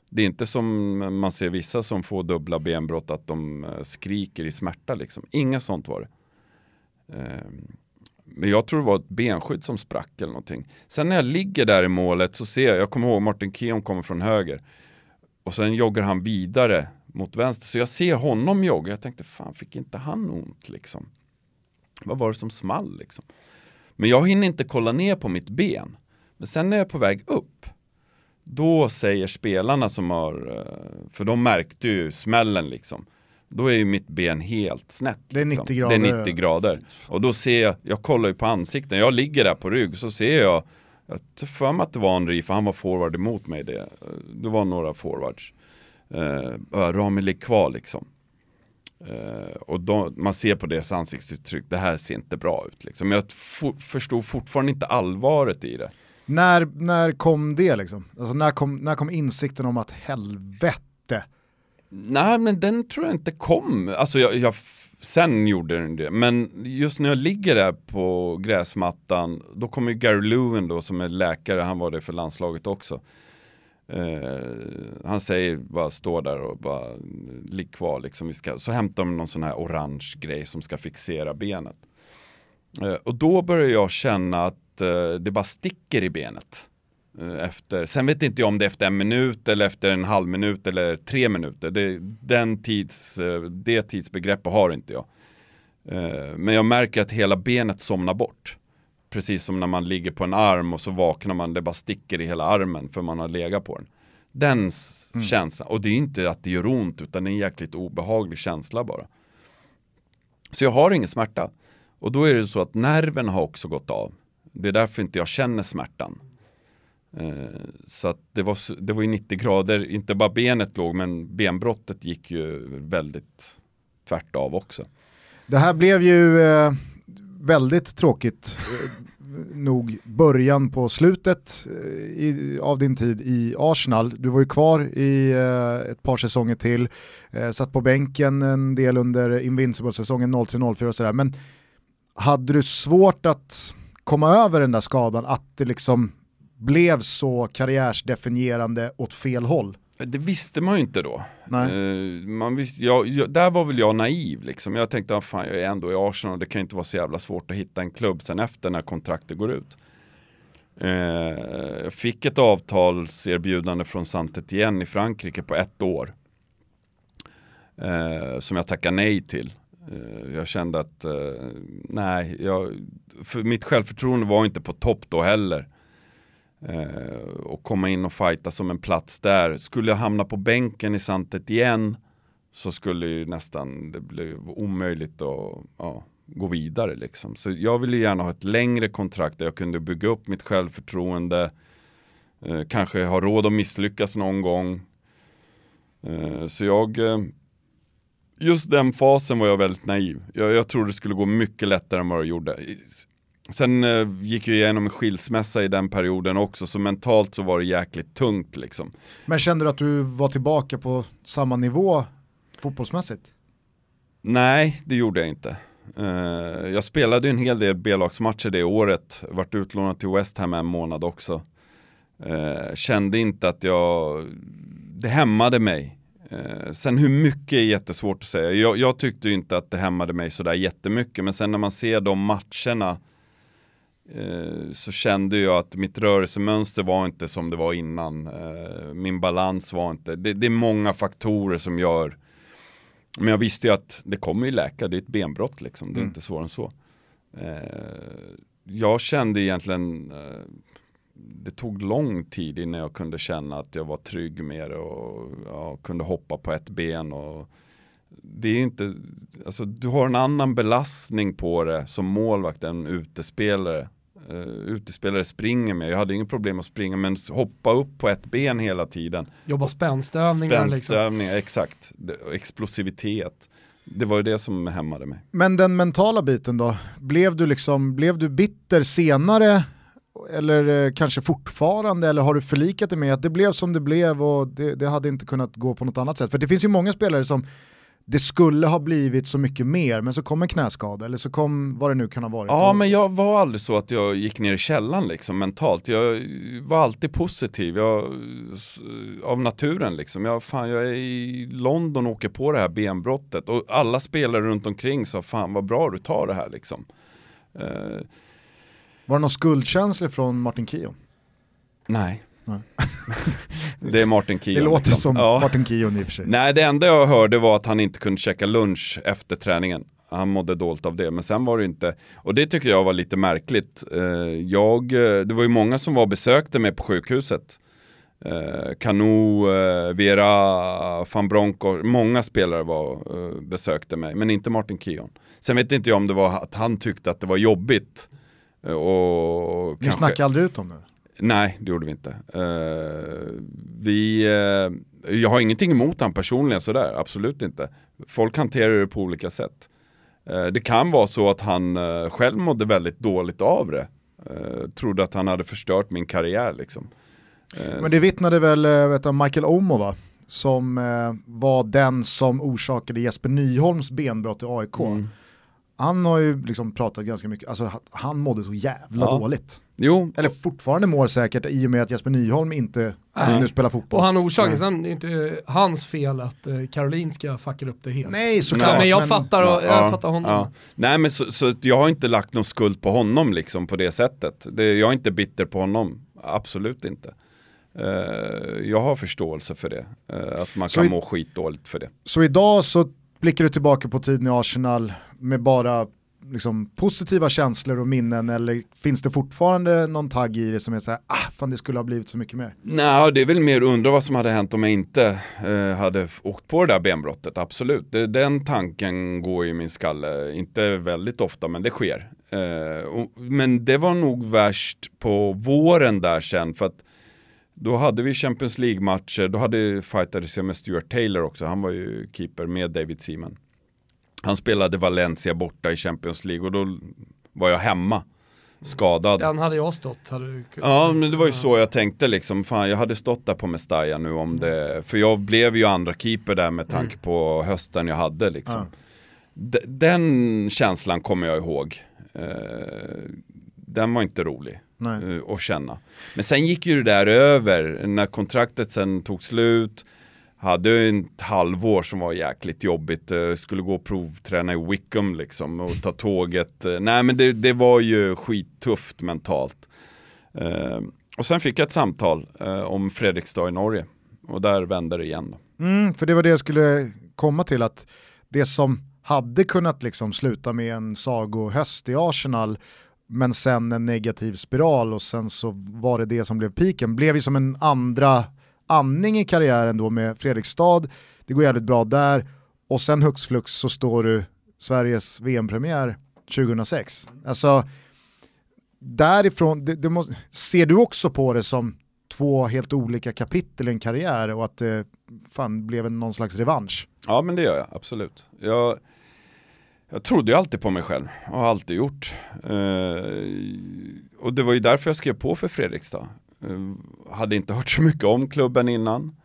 Det är inte som man ser vissa som får dubbla benbrott att de eh, skriker i smärta liksom. Inget sånt var det. Eh, men jag tror det var ett benskydd som sprack eller någonting. Sen när jag ligger där i målet så ser jag, jag kommer ihåg Martin Keon kommer från höger. Och sen joggar han vidare mot vänster. Så jag ser honom jogga. Jag tänkte, fan fick inte han ont liksom? Vad var det som small liksom? Men jag hinner inte kolla ner på mitt ben. Men sen när jag är på väg upp, då säger spelarna som har, eh, för de märkte ju smällen liksom. Då är ju mitt ben helt snett. Det är 90 liksom. grader. Det är 90 grader. Och då ser jag, jag kollar ju på ansikten, jag ligger där på rygg så ser jag jag tar för mig att det var Henri, för han var forward emot mig det. Det var några forwards. Uh, Rami ligger kvar liksom. Uh, och då, man ser på deras ansiktsuttryck, det här ser inte bra ut liksom. Jag förstod fortfarande inte allvaret i det. När, när kom det liksom? Alltså när kom, när kom insikten om att helvete, Nej, men den tror jag inte kom. Alltså jag, jag, sen gjorde den det. Men just när jag ligger där på gräsmattan, då kommer ju Gary Lewin då som är läkare, han var det för landslaget också. Uh, han säger bara stå där och bara ligg kvar liksom. Vi ska, så hämtar de någon sån här orange grej som ska fixera benet. Uh, och då börjar jag känna att uh, det bara sticker i benet. Eh, efter, sen vet inte jag om det är efter en minut eller efter en halv minut eller tre minuter. Det, den tids, eh, det tidsbegreppet har inte jag. Eh, men jag märker att hela benet somnar bort. Precis som när man ligger på en arm och så vaknar man, det bara sticker i hela armen för man har legat på den. Den mm. känslan, och det är inte att det gör ont utan det är en jäkligt obehaglig känsla bara. Så jag har ingen smärta. Och då är det så att nerven har också gått av. Det är därför inte jag känner smärtan. Eh, så att det var, det var ju 90 grader, inte bara benet låg men benbrottet gick ju väldigt tvärt av också. Det här blev ju eh, väldigt tråkigt eh, nog början på slutet i, av din tid i Arsenal. Du var ju kvar i eh, ett par säsonger till, eh, satt på bänken en del under Invincible-säsongen 03-04 och sådär. Men hade du svårt att komma över den där skadan, att det liksom blev så karriärsdefinierande åt fel håll Det visste man ju inte då. Nej. Eh, man visste, jag, jag, där var väl jag naiv liksom. Jag tänkte, ah, fan jag är ändå i Arsenal, det kan inte vara så jävla svårt att hitta en klubb sen efter när kontraktet går ut. Eh, jag fick ett avtalserbjudande från saint igen i Frankrike på ett år. Eh, som jag tackade nej till. Eh, jag kände att, eh, nej, jag, för mitt självförtroende var inte på topp då heller. Eh, och komma in och fighta som en plats där. Skulle jag hamna på bänken i Santet igen så skulle ju nästan det bli omöjligt att ja, gå vidare liksom. Så jag ville gärna ha ett längre kontrakt där jag kunde bygga upp mitt självförtroende. Eh, kanske ha råd att misslyckas någon gång. Eh, så jag eh, Just den fasen var jag väldigt naiv. Jag, jag trodde det skulle gå mycket lättare än vad det gjorde. Sen eh, gick jag igenom en skilsmässa i den perioden också, så mentalt så var det jäkligt tungt liksom. Men kände du att du var tillbaka på samma nivå fotbollsmässigt? Nej, det gjorde jag inte. Uh, jag spelade en hel del B-lagsmatcher det året, vart utlånad till West Ham en månad också. Uh, kände inte att jag, det hämmade mig. Uh, sen hur mycket är jättesvårt att säga. Jag, jag tyckte inte att det hämmade mig sådär jättemycket, men sen när man ser de matcherna så kände jag att mitt rörelsemönster var inte som det var innan. Eh, min balans var inte, det, det, är många faktorer som gör, men jag visste ju att det kommer ju läka, det är ett benbrott liksom, det är mm. inte svårare än så. Eh, jag kände egentligen, det tog lång tid innan jag kunde känna att jag var trygg med det och ja, kunde hoppa på ett ben och det är inte, alltså du har en annan belastning på det som målvakt än utespelare uh, utespelare springer med. Jag hade inget problem att springa men hoppa upp på ett ben hela tiden. Jobba spänstövningar. Spänstövningar, liksom. exakt. Explosivitet. Det var ju det som hämmade mig. Men den mentala biten då? Blev du, liksom, blev du bitter senare eller eh, kanske fortfarande, eller har du förlikat dig med att det blev som det blev och det, det, hade inte kunnat gå på något annat sätt? För det finns ju många spelare som det skulle ha blivit så mycket mer, men så kom en knäskada eller så kom vad det nu kan ha varit. Ja, men jag var aldrig så att jag gick ner i källan liksom mentalt. Jag var alltid positiv jag, av naturen liksom. Jag, fan, jag är i London och åker på det här benbrottet och alla spelare runt omkring sa fan vad bra du tar det här liksom. Uh, var det någon skuldkänsla från Martin Kio? Nej. det är Martin Keown. Det låter liksom. som ja. Martin Keown i och för sig. Nej, det enda jag hörde var att han inte kunde käka lunch efter träningen. Han mådde dåligt av det, men sen var det inte, och det tycker jag var lite märkligt. Eh, jag, eh, det var ju många som var besökte mig på sjukhuset. Kanu, eh, Vera, van Bronco, många spelare var, besökte mig, men inte Martin Keown. Sen vet inte jag om det var att han tyckte att det var jobbigt. Och Ni kanske... snackade aldrig ut om det? Nej, det gjorde vi inte. Uh, vi, uh, jag har ingenting emot han personligen sådär, absolut inte. Folk hanterar det på olika sätt. Uh, det kan vara så att han själv mådde väldigt dåligt av det. trodde att han hade förstört min karriär liksom. Men det vittnade väl vet jag, Michael Omo va? Som var den som orsakade Jesper Nyholms benbrott i AIK. Mm. Han har ju liksom pratat ganska mycket, alltså han mådde så jävla ja. dåligt. Jo. Eller fortfarande mår säkert i och med att Jesper Nyholm inte Nej. nu spelar fotboll. Och han orsakar, sen är det inte hans fel att Karolinska fuckar upp det helt. Nej såklart. men jag, men, fattar, ja, jag fattar honom. Ja. Nej men så, så, jag har inte lagt någon skuld på honom liksom på det sättet. Det, jag är inte bitter på honom, absolut inte. Uh, jag har förståelse för det, uh, att man så kan i, må skitdåligt för det. Så idag så blickar du tillbaka på tiden i Arsenal med bara liksom, positiva känslor och minnen eller finns det fortfarande någon tagg i det som är så här, ah, fan det skulle ha blivit så mycket mer? Nej, det är väl mer undra vad som hade hänt om jag inte eh, hade åkt på det där benbrottet, absolut. Det, den tanken går i min skalle, inte väldigt ofta men det sker. Eh, och, men det var nog värst på våren där sen för att då hade vi Champions League-matcher, då hade fightades jag med Stuart Taylor också, han var ju keeper med David Seaman. Han spelade Valencia borta i Champions League och då var jag hemma skadad. Den hade jag stått. Hade du... Ja, men det var ju så jag tänkte liksom. Fan, jag hade stått där på Mestalla nu om det. För jag blev ju andra keeper där med tanke mm. på hösten jag hade liksom. Ja. Den känslan kommer jag ihåg. Eh, den var inte rolig. Nej. eh, att känna. Men sen gick ju det där över, när kontraktet sen tog slut, hade ett halvår som var jäkligt jobbigt, eh, skulle gå och provträna i Wickham liksom och ta tåget. Eh, nej men det, det var ju skittufft mentalt. Eh, och sen fick jag ett samtal eh, om Fredrikstad i Norge och där vände det igen. Då. Mm, för det var det jag skulle komma till, att det som hade kunnat liksom sluta med en sagohöst i Arsenal, men sen en negativ spiral och sen så var det det som blev piken, blev ju som en andra andning i karriären då med Fredrikstad, det går jävligt bra där, och sen hux flux så står du Sveriges VM-premiär 2006. Alltså, därifrån, det, det måste, ser du också på det som två helt olika kapitel i en karriär och att det fan blev någon slags revansch? Ja men det gör jag, absolut. Jag, jag trodde ju alltid på mig själv och har alltid gjort. Eh, och det var ju därför jag skrev på för Fredrikstad. Eh, hade inte hört så mycket om klubben innan.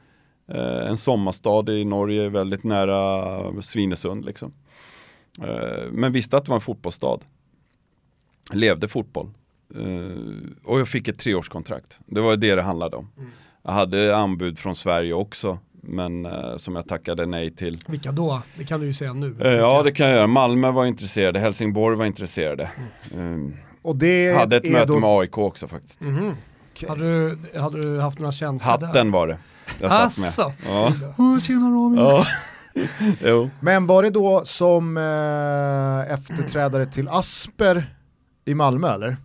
Eh, en sommarstad i Norge väldigt nära Svinesund liksom. Eh, men visste att det var en fotbollsstad. Levde fotboll. Och jag fick ett treårskontrakt. Det var det det handlade om. Jag hade anbud från Sverige också. Men eh, som jag tackade nej till. Vilka då? Det kan du ju säga nu. Eh, ja det kan jag göra. Malmö var intresserade, Helsingborg var intresserade. Mm. Eh, Och det hade ett är möte då, med AIK också faktiskt. Mhm. Hade, du, hade du haft några känslor där? Hatten var det. Jag satt med. Asså? Ja. Åh, tjena ja. jo. Men var det då som eh, efterträdare till Asper i Malmö eller?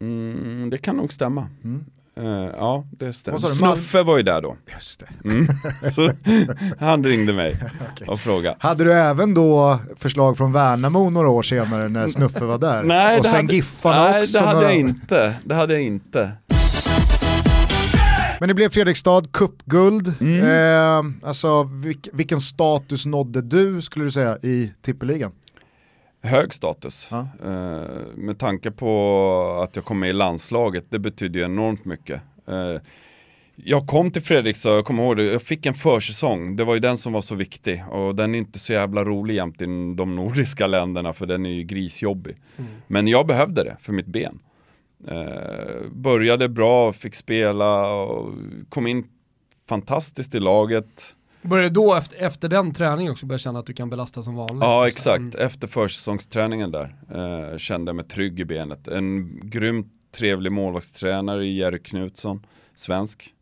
Mm, det kan nog stämma. Mm. Eh, ja, det stämmer. Snuffe var ju där då. Just det. Mm. Så han ringde mig Okej. och frågade. Hade du även då förslag från Värnamo några år senare när Snuffe var där? Nej, och det sen hade, Giffarna nej, också. det hade några... jag inte. Det hade jag inte. Men det blev Fredrikstad, cupguld. Mm. Eh, alltså vilk, vilken status nådde du skulle du säga i tippeligan? Hög status. Ja. Eh, med tanke på att jag kom med i landslaget, det betyder ju enormt mycket. Eh, jag kom till Fredrikstad, jag kommer ihåg det, jag fick en försäsong, det var ju den som var så viktig och den är inte så jävla rolig jämt i de nordiska länderna för den är ju grisjobbig. Mm. Men jag behövde det för mitt ben. Eh, började bra, fick spela och kom in fantastiskt i laget. Började då efter, efter den träningen också börja känna att du kan belasta som vanligt? Ja exakt, Mm. efter försäsongsträningen där eh, kände jag mig trygg i benet. En grymt trevlig målvaktstränare i Jerry Knutsson, svensk.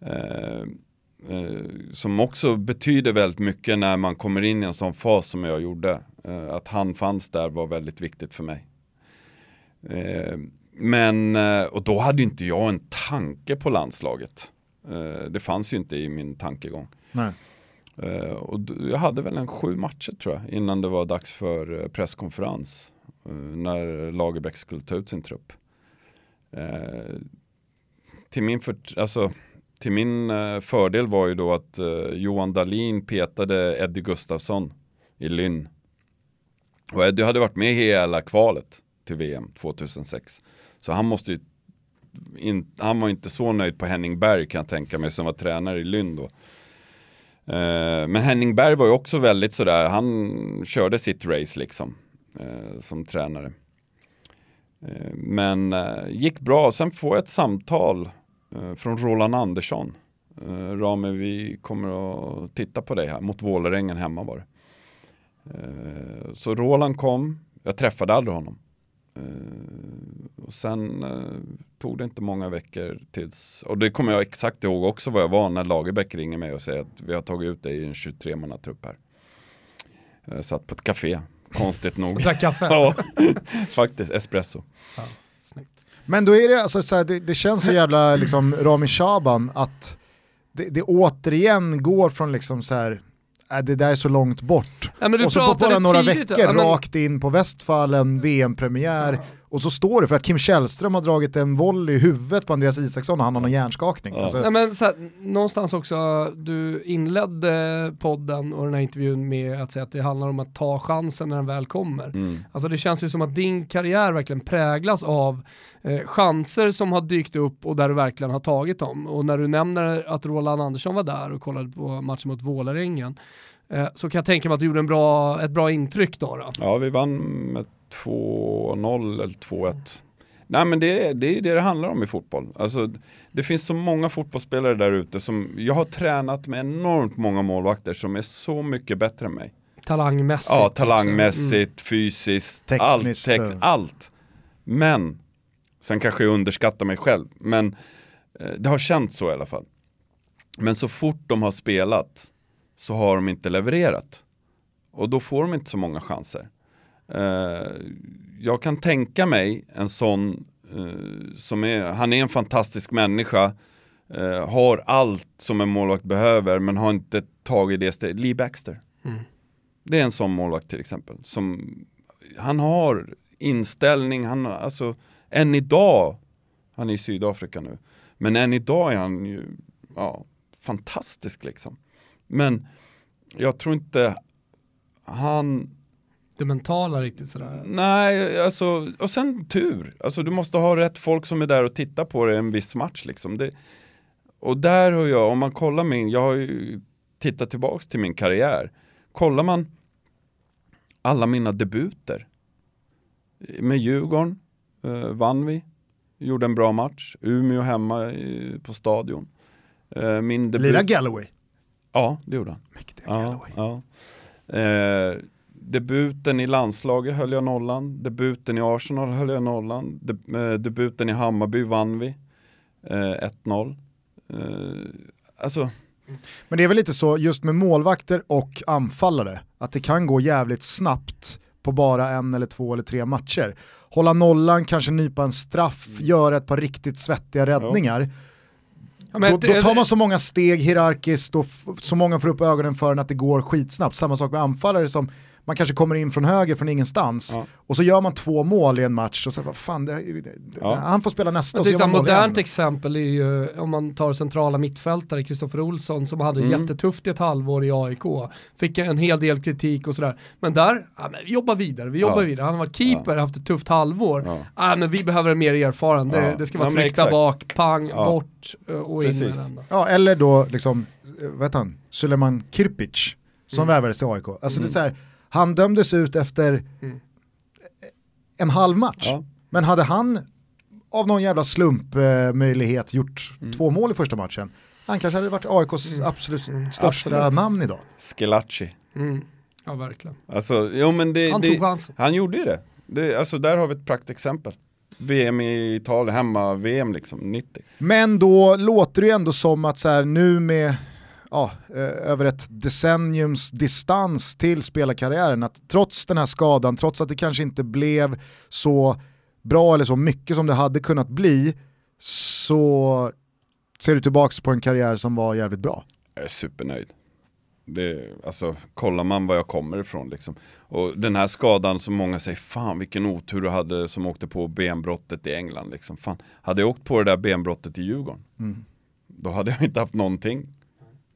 Eh, eh, som också betyder väldigt mycket när man kommer in i en sån fas som jag gjorde. Eh, att han fanns där var väldigt viktigt för mig. Men, eh, och då hade inte jag en tanke på landslaget. Eh, det fanns ju inte i min tankegång. Nej. Eh, och jag hade väl en sju matcher tror jag innan det var dags för presskonferens. när Lagerbäck skulle ta ut sin trupp. Till, min för, alltså, till min fördel var ju då att Johan Dahlin petade Eddie Gustafsson i Lynn. Och Eddie hade varit med hela kvalet till VM 2006. Så han måste ju in, han var inte så nöjd på Henning Berg kan jag tänka mig som var tränare i Lynn då. Eh, Men Henning Berg var ju också väldigt sådär, han körde sitt race liksom eh, som tränare. Eh, Men eh, gick bra, sen får jag ett samtal eh, från Roland Andersson. Eh, Rame, vi kommer att titta på dig här, mot Vålerengen hemma var det. Eh, Så Roland kom, jag träffade aldrig honom. Eh, Och sen eh, tog det inte många veckor tills, och det kommer jag exakt ihåg också vad jag var när Lagerbäck ringer mig och säger att vi har tagit ut dig i en 23-mannatrupp här. Jag satt på ett café, konstigt nog. Och drack kaffe? ja, faktiskt, espresso. Ja, snyggt. Men då är det, alltså, så här, det, det känns så jävla liksom, Rami Shaban att det, det återigen går från liksom så här, äh, det där är så långt bort. Ja, och så på bara några tidigt- veckor ja, men- rakt in på Westfallen, VM-premiär. Och så står det för att Kim Källström har dragit en volley i huvudet på Andreas Isaksson och han har någon hjärnskakning. Ja. Alltså, Nej, men så här, någonstans också, du inledde podden och den här intervjun med att säga att det handlar om att ta chansen när den väl kommer. Mm. Alltså det känns ju som att din karriär verkligen präglas av eh, chanser som har dykt upp och där du verkligen har tagit dem. Och när du nämner att Roland Andersson var där och kollade på matchen mot Vålerengen eh, så kan jag tänka mig att du gjorde en bra, ett bra intryck då. då. Ja, vi vann med 2-0 eller 2-1. Nej men det är, det är det det handlar om i fotboll. Alltså, det finns så många fotbollsspelare där ute som, jag har tränat med enormt många målvakter som är så mycket bättre än mig. Talangmässigt. Ja, talangmässigt, Mm. fysiskt, Tekniskt, allt, tek- allt. Men, sen kanske jag underskattar mig själv, men eh, det har känts så i alla fall. Men så fort de har spelat så har de inte levererat. Och då får de inte så många chanser. Eh, jag kan tänka mig en sån eh, som är, han är en fantastisk människa, eh, har allt som en målvakt behöver men har inte tagit det steget. Lee Baxter. Mm. Det är en sån målvakt till exempel. Som, han har inställning, han har, alltså än idag, han är i Sydafrika nu, men än idag är han ju ja, fantastisk liksom. Men jag tror inte han Det mentala riktigt sådär. Nej, alltså, och sen tur. Alltså du måste ha rätt folk som är där och tittar på det en viss match liksom. Det, och där har jag, om man kollar min, jag har ju tittat tillbaks till min karriär. Kollar man alla mina debuter. Med Djurgården eh, vann vi, gjorde en bra match. Umeå hemma i, på stadion. Eh, min debut... Lira Galloway. Ja, det gjorde han. Mäktiga Ja, Galloway. ja. Eh, debuten i landslaget höll jag nollan, debuten i Arsenal höll jag nollan, De, eh, debuten i Hammarby vann vi, eh, 1-0. Eh, alltså, Men det är väl lite så just med målvakter och anfallare, att det kan gå jävligt snabbt på bara en eller två eller tre matcher. Hålla nollan, kanske nypa en straff, göra ett par riktigt svettiga räddningar. Ja, men då, då tar man så många steg hierarkiskt och så många får upp ögonen för en att det går skitsnabbt. Samma sak med anfallare som man kanske kommer in från höger från ingenstans Ja. och så gör man två mål i en match och så vad fan, det, det, Ja. han får spela nästa det är ett modernt igen. exempel är ju om man tar centrala mittfältare, Kristoffer Olsson som hade Mm. jättetufft i ett halvår i AIK. Fick en hel del kritik och sådär. Men där, ja, men vi jobbar vidare, vi jobbar Ja. vidare. Han har varit keeper, haft ett tufft halvår. Ja. Ja. men vi behöver en mer erfaren, det, Ja. det ska vara tryckta exakt. bak, pang, Ja. bort eh, och in med Precis. den. Ja, eller då liksom, eh, vad heter han, Suleiman Kirpic som Mm. värvades till AIK. Alltså det är så här, han dömdes ut efter Mm. en halv match. ja. Men hade han av någon jävla slumpmöjlighet gjort Mm. två mål i första matchen, han kanske hade varit AIKs Mm. absolut Mm. största Absolut. namn idag. Schillaci. Mm. Ja, verkligen. Alltså, jo men det, Han det, tog chansen. han gjorde ju det. det. Alltså där har vi ett praktexempel. VM i Italien, hemma VM liksom, 90. Men då låter det ju ändå som att så här, nu med ja, eh, över ett decenniums distans till spelarkarriären, att trots den här skadan, trots att det kanske inte blev så bra eller så mycket som det hade kunnat bli, så ser du tillbaka på en karriär som var jävligt bra. Jag är supernöjd. Det, alltså, kollar man var jag kommer ifrån liksom. Och den här skadan som många säger, fan vilken otur du hade som åkte på benbrottet i England. Liksom. Fan, hade jag åkt på det där benbrottet i Djurgården, Mm. då hade jag inte haft någonting.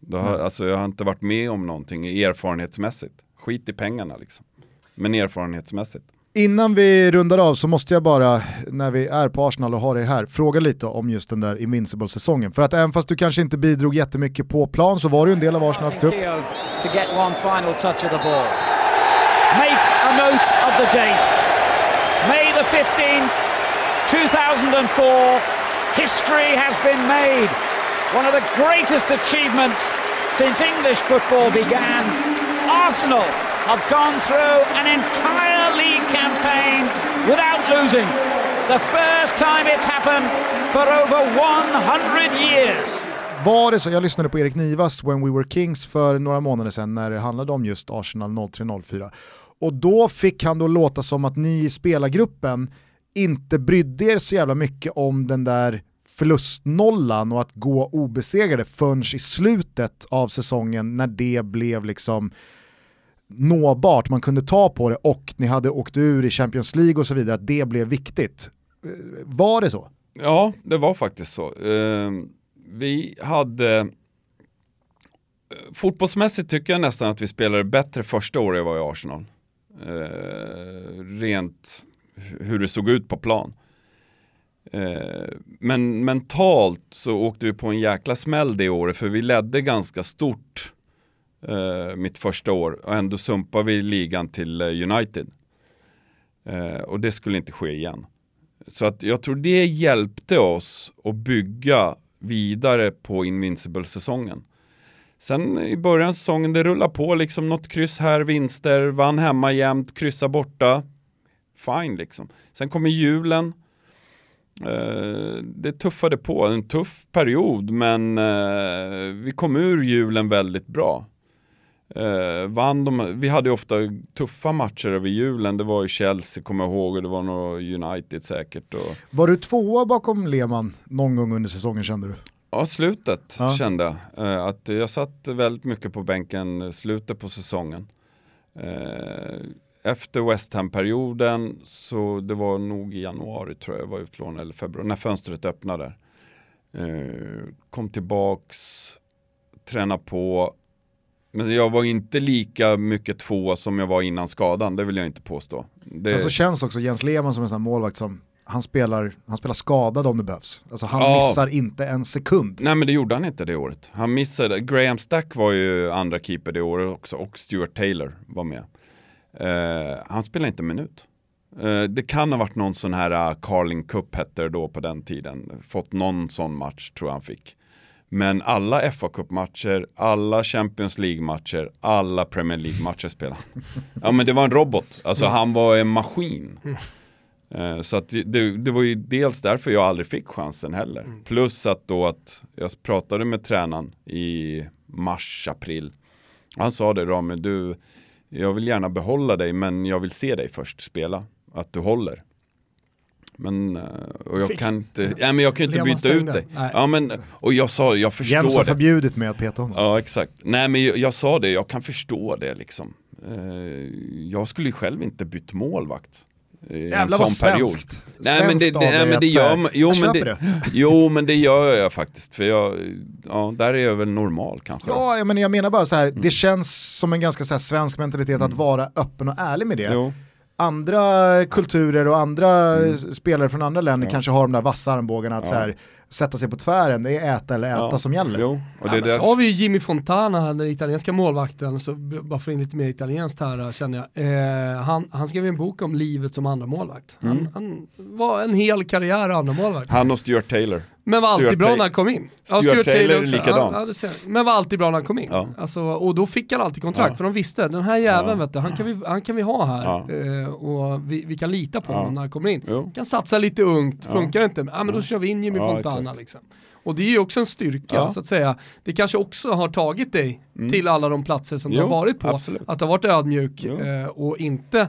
Då har, alltså, jag har inte varit med om någonting erfarenhetsmässigt. Skit i pengarna liksom. Men erfarenhetsmässigt. Innan vi rundar av så måste jag bara, när vi är på Arsenal och har det här, fråga lite om just den där Invincible-säsongen. För att även fast du kanske inte bidrog jättemycket på plan så var du en del av Arsenals trupp. To get one final touch of the ball. Make a note of the date. May the 15th, 2004. History has been made. One of the greatest achievements since English football began. Arsenal have gone through an entire league campaign without losing. The first time it's happened for over 100 years. Var det så, jag lyssnade på Erik Nivas When We Were Kings för några månader sedan när det handlade om just Arsenal 03-04. Och då fick han då låta som att ni i spelargruppen inte brydde er så jävla mycket om den där förlustnollan och att gå obesegrade förrän i slutet av säsongen när det blev liksom nåbart, man kunde ta på det och ni hade åkt ur i Champions League och så vidare, att det blev viktigt. Eh, var det så? Ja, det var faktiskt så. Eh, vi hade... Eh, fotbollsmässigt tycker jag nästan att vi spelade bättre första året jag var i Arsenal. Eh, rent hur det såg ut på plan. Eh, men mentalt så åkte vi på en jäkla smäll det året för vi ledde ganska stort eh, mitt första år och ändå sumpade vi ligan till eh, United. Och det skulle inte ske igen. Så att jag tror det hjälpte oss att bygga vidare på Invincible-säsongen. Sen i början av säsongen, det rullar på liksom något kryss här, vinster, vann hemma jämt, kryssa borta. Fine liksom. Sen kommer julen. Eh, det tuffade på, en tuff period men eh, vi kom ur julen väldigt bra. Eh, vann de, vi hade ofta tuffa matcher över julen, det var ju Chelsea kommer jag ihåg och det var nog United säkert. Och... Var du tvåa bakom Lehmann någon gång under säsongen kände du? Ja, slutet Ja. kände jag. Att jag satt väldigt mycket på bänken slutet på säsongen. Efter West Ham-perioden, så det var nog i januari tror jag jag var utlånad, eller februari, när fönstret öppnade. Eh, kom tillbaks, tränade på. Men jag var inte lika mycket två som jag var innan skadan, det vill jag inte påstå. Det, Sen så känns också Jens Lehmann som en sån här målvakt som han spelar, han spelar skadad om det behövs. Alltså han Ja. missar inte en sekund. Nej men det gjorde han inte det året. Han missade, Graham Stack var ju andra keeper det året också och Stuart Taylor var med. Eh, han spelade inte en minut. Eh, det kan ha varit någon sån här uh, Carling Cup hette det då på den tiden. Fått någon sån match tror jag han fick. Men alla fa Cup-matcher, alla Champions League-matcher, alla Premier League-matcher spelade han. Ja men det var en robot, alltså han var en maskin. Eh, Så att det, det var ju dels därför jag aldrig fick chansen heller. Plus att då att jag pratade med tränaren i mars, april. Han sa det Rami, du, jag vill gärna behålla dig men jag vill se dig först spela. Att du håller. Men, eh, och jag Fick- kan inte, ja, men jag kan inte byta ut dig. Nej. Ja, men, och jag sa, jag förstår Jens har det. förbjudit mig att peta honom. Ja, exakt. Nej, men jag, jag sa det, jag kan förstå det liksom. Eh, jag skulle ju själv inte bytt målvakt. Jävlar vad period. svenskt. Nej men det, Svenskt det, nej, men det gör man, jo, men det, jo men det gör jag faktiskt. För jag, ja, där är jag väl normal kanske. Ja, jag menar, jag menar bara så Mm. här, det känns som en ganska så här, svensk mentalitet att vara öppen och ärlig med det. Jo. Andra kulturer och andra Mm. spelare från andra länder kanske har de där vassa armbågarna att Ja. så här, sätta sig på tvären, det är äta eller äta Ja. som gäller. Jo, och det Ja, där, så har vi ju Jimmy Fontana, den italienska målvakten, så bara för in lite mer italienskt här känner jag. Eh, han, han skrev en bok om livet som andra målvakt. Han, Mm. han var en hel karriär andra målvakt. han och Stuart Taylor. Men var alltid Stuart bra när han kom in. Stuart Taylor också. likadan. Ja, ja, men var alltid bra när han kom in. Ja. Alltså, och då fick han alltid kontrakt, Ja. för de visste, den här jäveln vet du, han, kan vi, han kan vi ha här. Eh, och vi, vi kan lita på honom när han kommer in. Jo. Kan satsa lite ungt, funkar det inte, ja, men då kör vi in Jimmy Fontana. Liksom. Och det är ju också en styrka, så att säga. Det kanske också har tagit dig Mm. till alla de platser som du Jo, har varit på. absolut. Att du har varit ödmjuk eh, och inte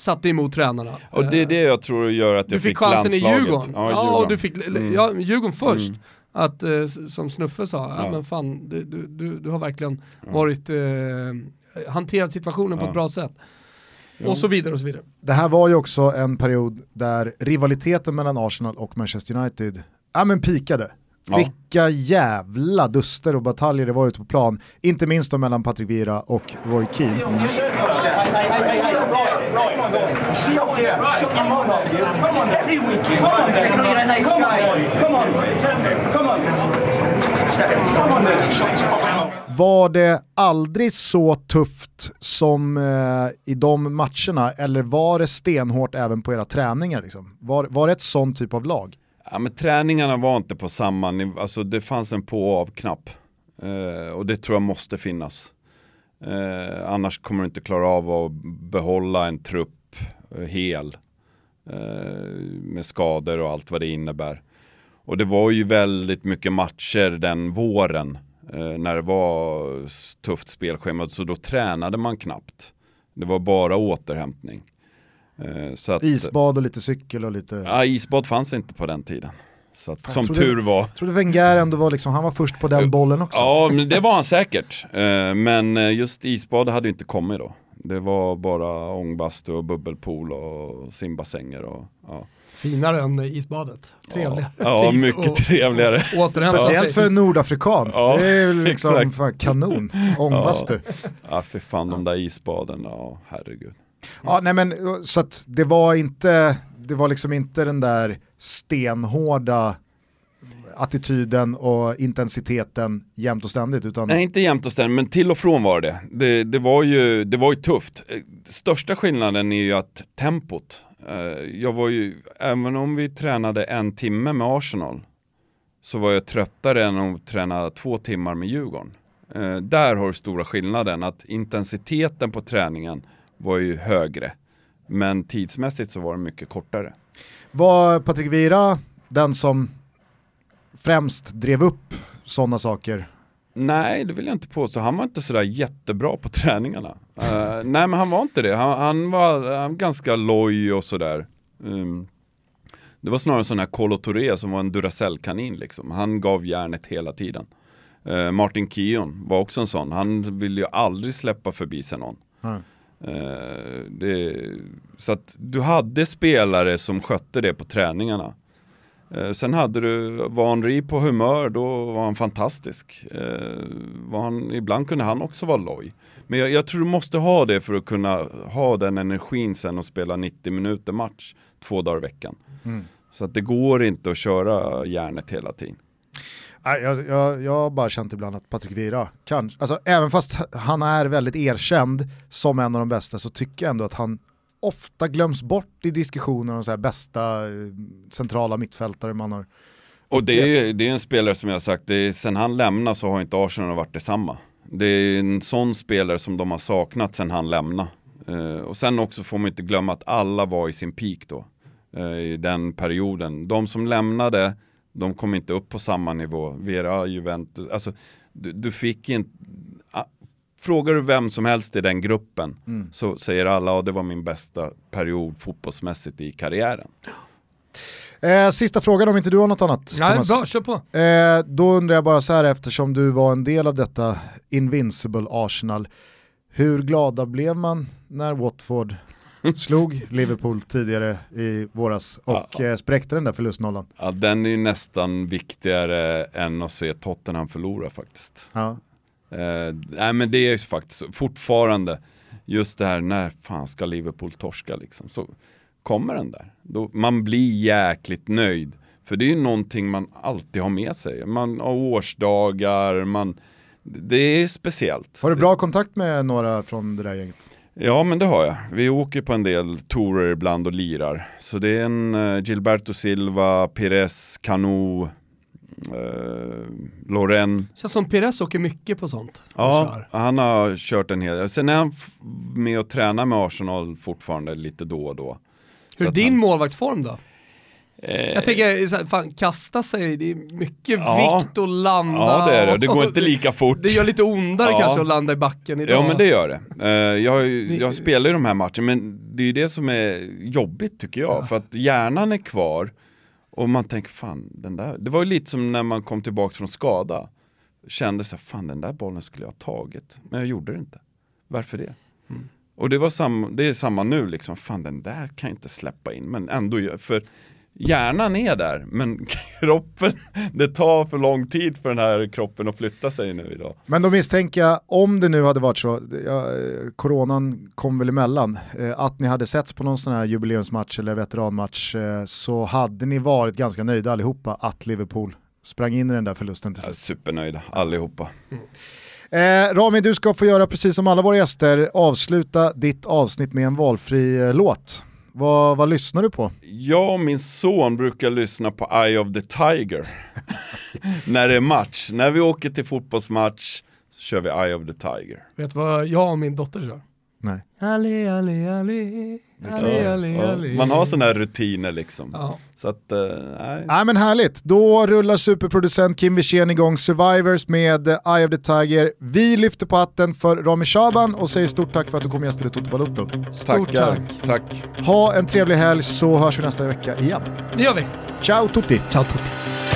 satt dig emot tränarna. Och det är det jag tror gör att du jag fick fick chansen i landslaget. Djurgården. Ja, Djurgården. och du fick, Mm. ja, Djurgården först. Mm. Att, eh, som Snuffe sa, ja. Ja. men fan, du, du, du, har verkligen Ja. varit, eh, hanterat situationen på Ja. ett bra sätt. Och så vidare och så vidare. Det här var ju också en period där rivaliteten mellan Arsenal och Manchester United, ja men pikade. Ja. Vilka jävla duster och bataljer det var ute på plan, inte minst då mellan Patrick Vieira och Roy Keane annoying. See up there. Come on, up here. Come on, every weekend. Come on, there. Come on, come on, come on, come on. Come on, there. Shut the fuck up. Var det aldrig så tufft som eh, i de matcherna eller var det stenhårt även på era träningar? Liksom? Var, var det ett sånt typ av lag? Ja men träningarna var inte på samma nivå, alltså det fanns en på och av-knapp. Eh, och det tror jag måste finnas. Eh, annars kommer du inte klara av att behålla en trupp eh, hel. Eh, med skador och allt vad det innebär. Och det var ju väldigt mycket matcher den våren. Eh, när det var tufft spelschema, så då tränade man knappt. Det var bara återhämtning. Eh, att, Isbad och lite cykel och lite... Ja, isbad fanns inte på den tiden. Så att, Fan, som trodde- tur var. Jag trodde Wenger ändå var liksom, han var först på den bollen också. Ja, men det var han säkert. Eh, Men eh, just isbad hade inte kommit då. Det var bara ångbastu och bubbelpool och simbassänger och ja. Finare än isbadet. Trevligare. Ja, Tid mycket och- trevligare. och Speciellt för en nordafrikan. Ja, det är liksom exakt. fan, kanon. Ångbastu. Ja, för fan de där isbaden, ja herregud. Ja, nej men så att det var inte, det var liksom inte den där stenhårda attityden och intensiteten jämt och ständigt. Utan... Nej, inte jämt och ständigt, men till och från var det. Det, det, var, ju, det var ju tufft. Största skillnaden är ju att tempot. eh, Jag var ju, även om vi tränade en timme med Arsenal, så var jag tröttare än att träna två timmar med Djurgården. Eh, Där har du stora skillnaden, att intensiteten på träningen var ju högre. Men tidsmässigt så var den mycket kortare. Var Patrik Vira den som främst drev upp sådana saker? Nej, det vill jag inte påstå. Han var inte sådär jättebra på träningarna. Eh, nej, men han var inte det. Han, han var han var ganska loj och sådär. Um, det var snarare en sån här Colo Touré som var en Duracell-kanin liksom. Han gav järnet hela tiden. Eh, Martin Keon var också en sån. Han ville ju aldrig släppa förbi sig någon. Nej. Eh, det, så att du hade spelare som skötte det på träningarna. Eh, sen hade du, var Henri på humör, då var han fantastisk. Eh, var han, ibland kunde han också vara loj. Men jag, jag tror du måste ha det för att kunna ha den energin sen och spela 90 minuter match två dagar i veckan. Mm. Så att det går inte att köra järnet hela tiden. Jag, jag, jag har bara känt ibland att Patrik Vira kan, alltså även fast han är väldigt erkänd som en av de bästa så tycker jag ändå att han ofta glöms bort i diskussioner om så här bästa eh, centrala mittfältare man har. Och det är, det är en spelare som jag har sagt, är, sen han lämnade så har inte Arsenal varit detsamma. Det är en sån spelare som de har saknat sen han lämnade. Eh, och sen också får man inte glömma att alla var i sin peak då. Eh, I den perioden. De som lämnade, de kom inte upp på samma nivå. Vera, Juventus, alltså du, du fick inte Frågar du vem som helst i den gruppen så säger alla att det var min bästa period fotbollsmässigt i karriären. Eh, sista frågan om inte du har något annat Nej, Thomas. bra, kör på. Eh, då undrar jag bara så här eftersom du var en del av detta Invincible Arsenal. Hur glada blev man när Watford slog Liverpool tidigare i våras och eh, spräckte den där förlustnollan? Ja, den är ju nästan viktigare än att se Tottenham förlora faktiskt. Ja. Eh, nej men det är ju faktiskt fortfarande just det här när fan ska Liverpool torska liksom. Så kommer den där. Då, man blir jäkligt nöjd. För det är ju någonting man alltid har med sig. Man har årsdagar, man, det är speciellt. Har du bra kontakt med några från det där gänget? Ja men det har jag. Vi åker på en del tourer ibland och lirar. Så det är en uh, Gilberto Silva, Pires, Cano, uh, Loren. Känns som Pires åker mycket på sånt. Ja, han har kört en hel Sen är han med och tränar med Arsenal fortfarande lite då och då. Hur är din han- målvaktsform då? Eh, Jag tänker, så här, fan, kasta sig, det är mycket Ja. vikt och landa. Ja det är det, det går inte lika fort. Det gör lite ondare Ja. kanske att landa i backen idag. Ja men det gör det. Eh, jag, jag spelar ju de här matcherna men det är ju det som är jobbigt tycker jag. För att hjärnan är kvar och man tänker fan den där. Det var ju lite som när man kom tillbaka från skada. Kände så här, fan den där bollen skulle jag ha tagit. Men jag gjorde det inte. Varför det? Mm. Och det, var samma, det är samma nu liksom, fan den där kan jag inte släppa in. Men ändå, för hjärnan är där men kroppen, det tar för lång tid för den här kroppen att flytta sig nu idag. Men då misstänker jag, om det nu hade varit så, ja, coronan kom väl emellan, eh, att ni hade setts på någon sån här jubileumsmatch eller veteranmatch eh, så hade ni varit ganska nöjda allihopa att Liverpool sprang in i den där förlusten till slut. supernöjda, allihopa. Eh, Rami, du ska få göra precis som alla våra gäster, avsluta ditt avsnitt med en valfri eh, låt. Vad, vad lyssnar du på? Jag och min son brukar lyssna på Eye of the Tiger när det är match. När vi åker till fotbollsmatch så kör vi Eye of the Tiger. Vet du vad jag och min dotter kör? Nej. Ali, ali, ali, ali, Ja, ali, ja. ali. Man har sådana här rutiner liksom. Ja. Så att, eh, nej. Nej men härligt, då rullar superproducent Kim Wirsén igång Survivors med eh, Eye of the Tiger. Vi lyfter på hatten för Rami Shaban och säger stort tack för att du kom gästade Toto Balotto. Stort Tackar. tack. Tack. Ha en trevlig helg så hörs vi nästa vecka igen. Det gör vi. Ciao tutti! Ciao tutti.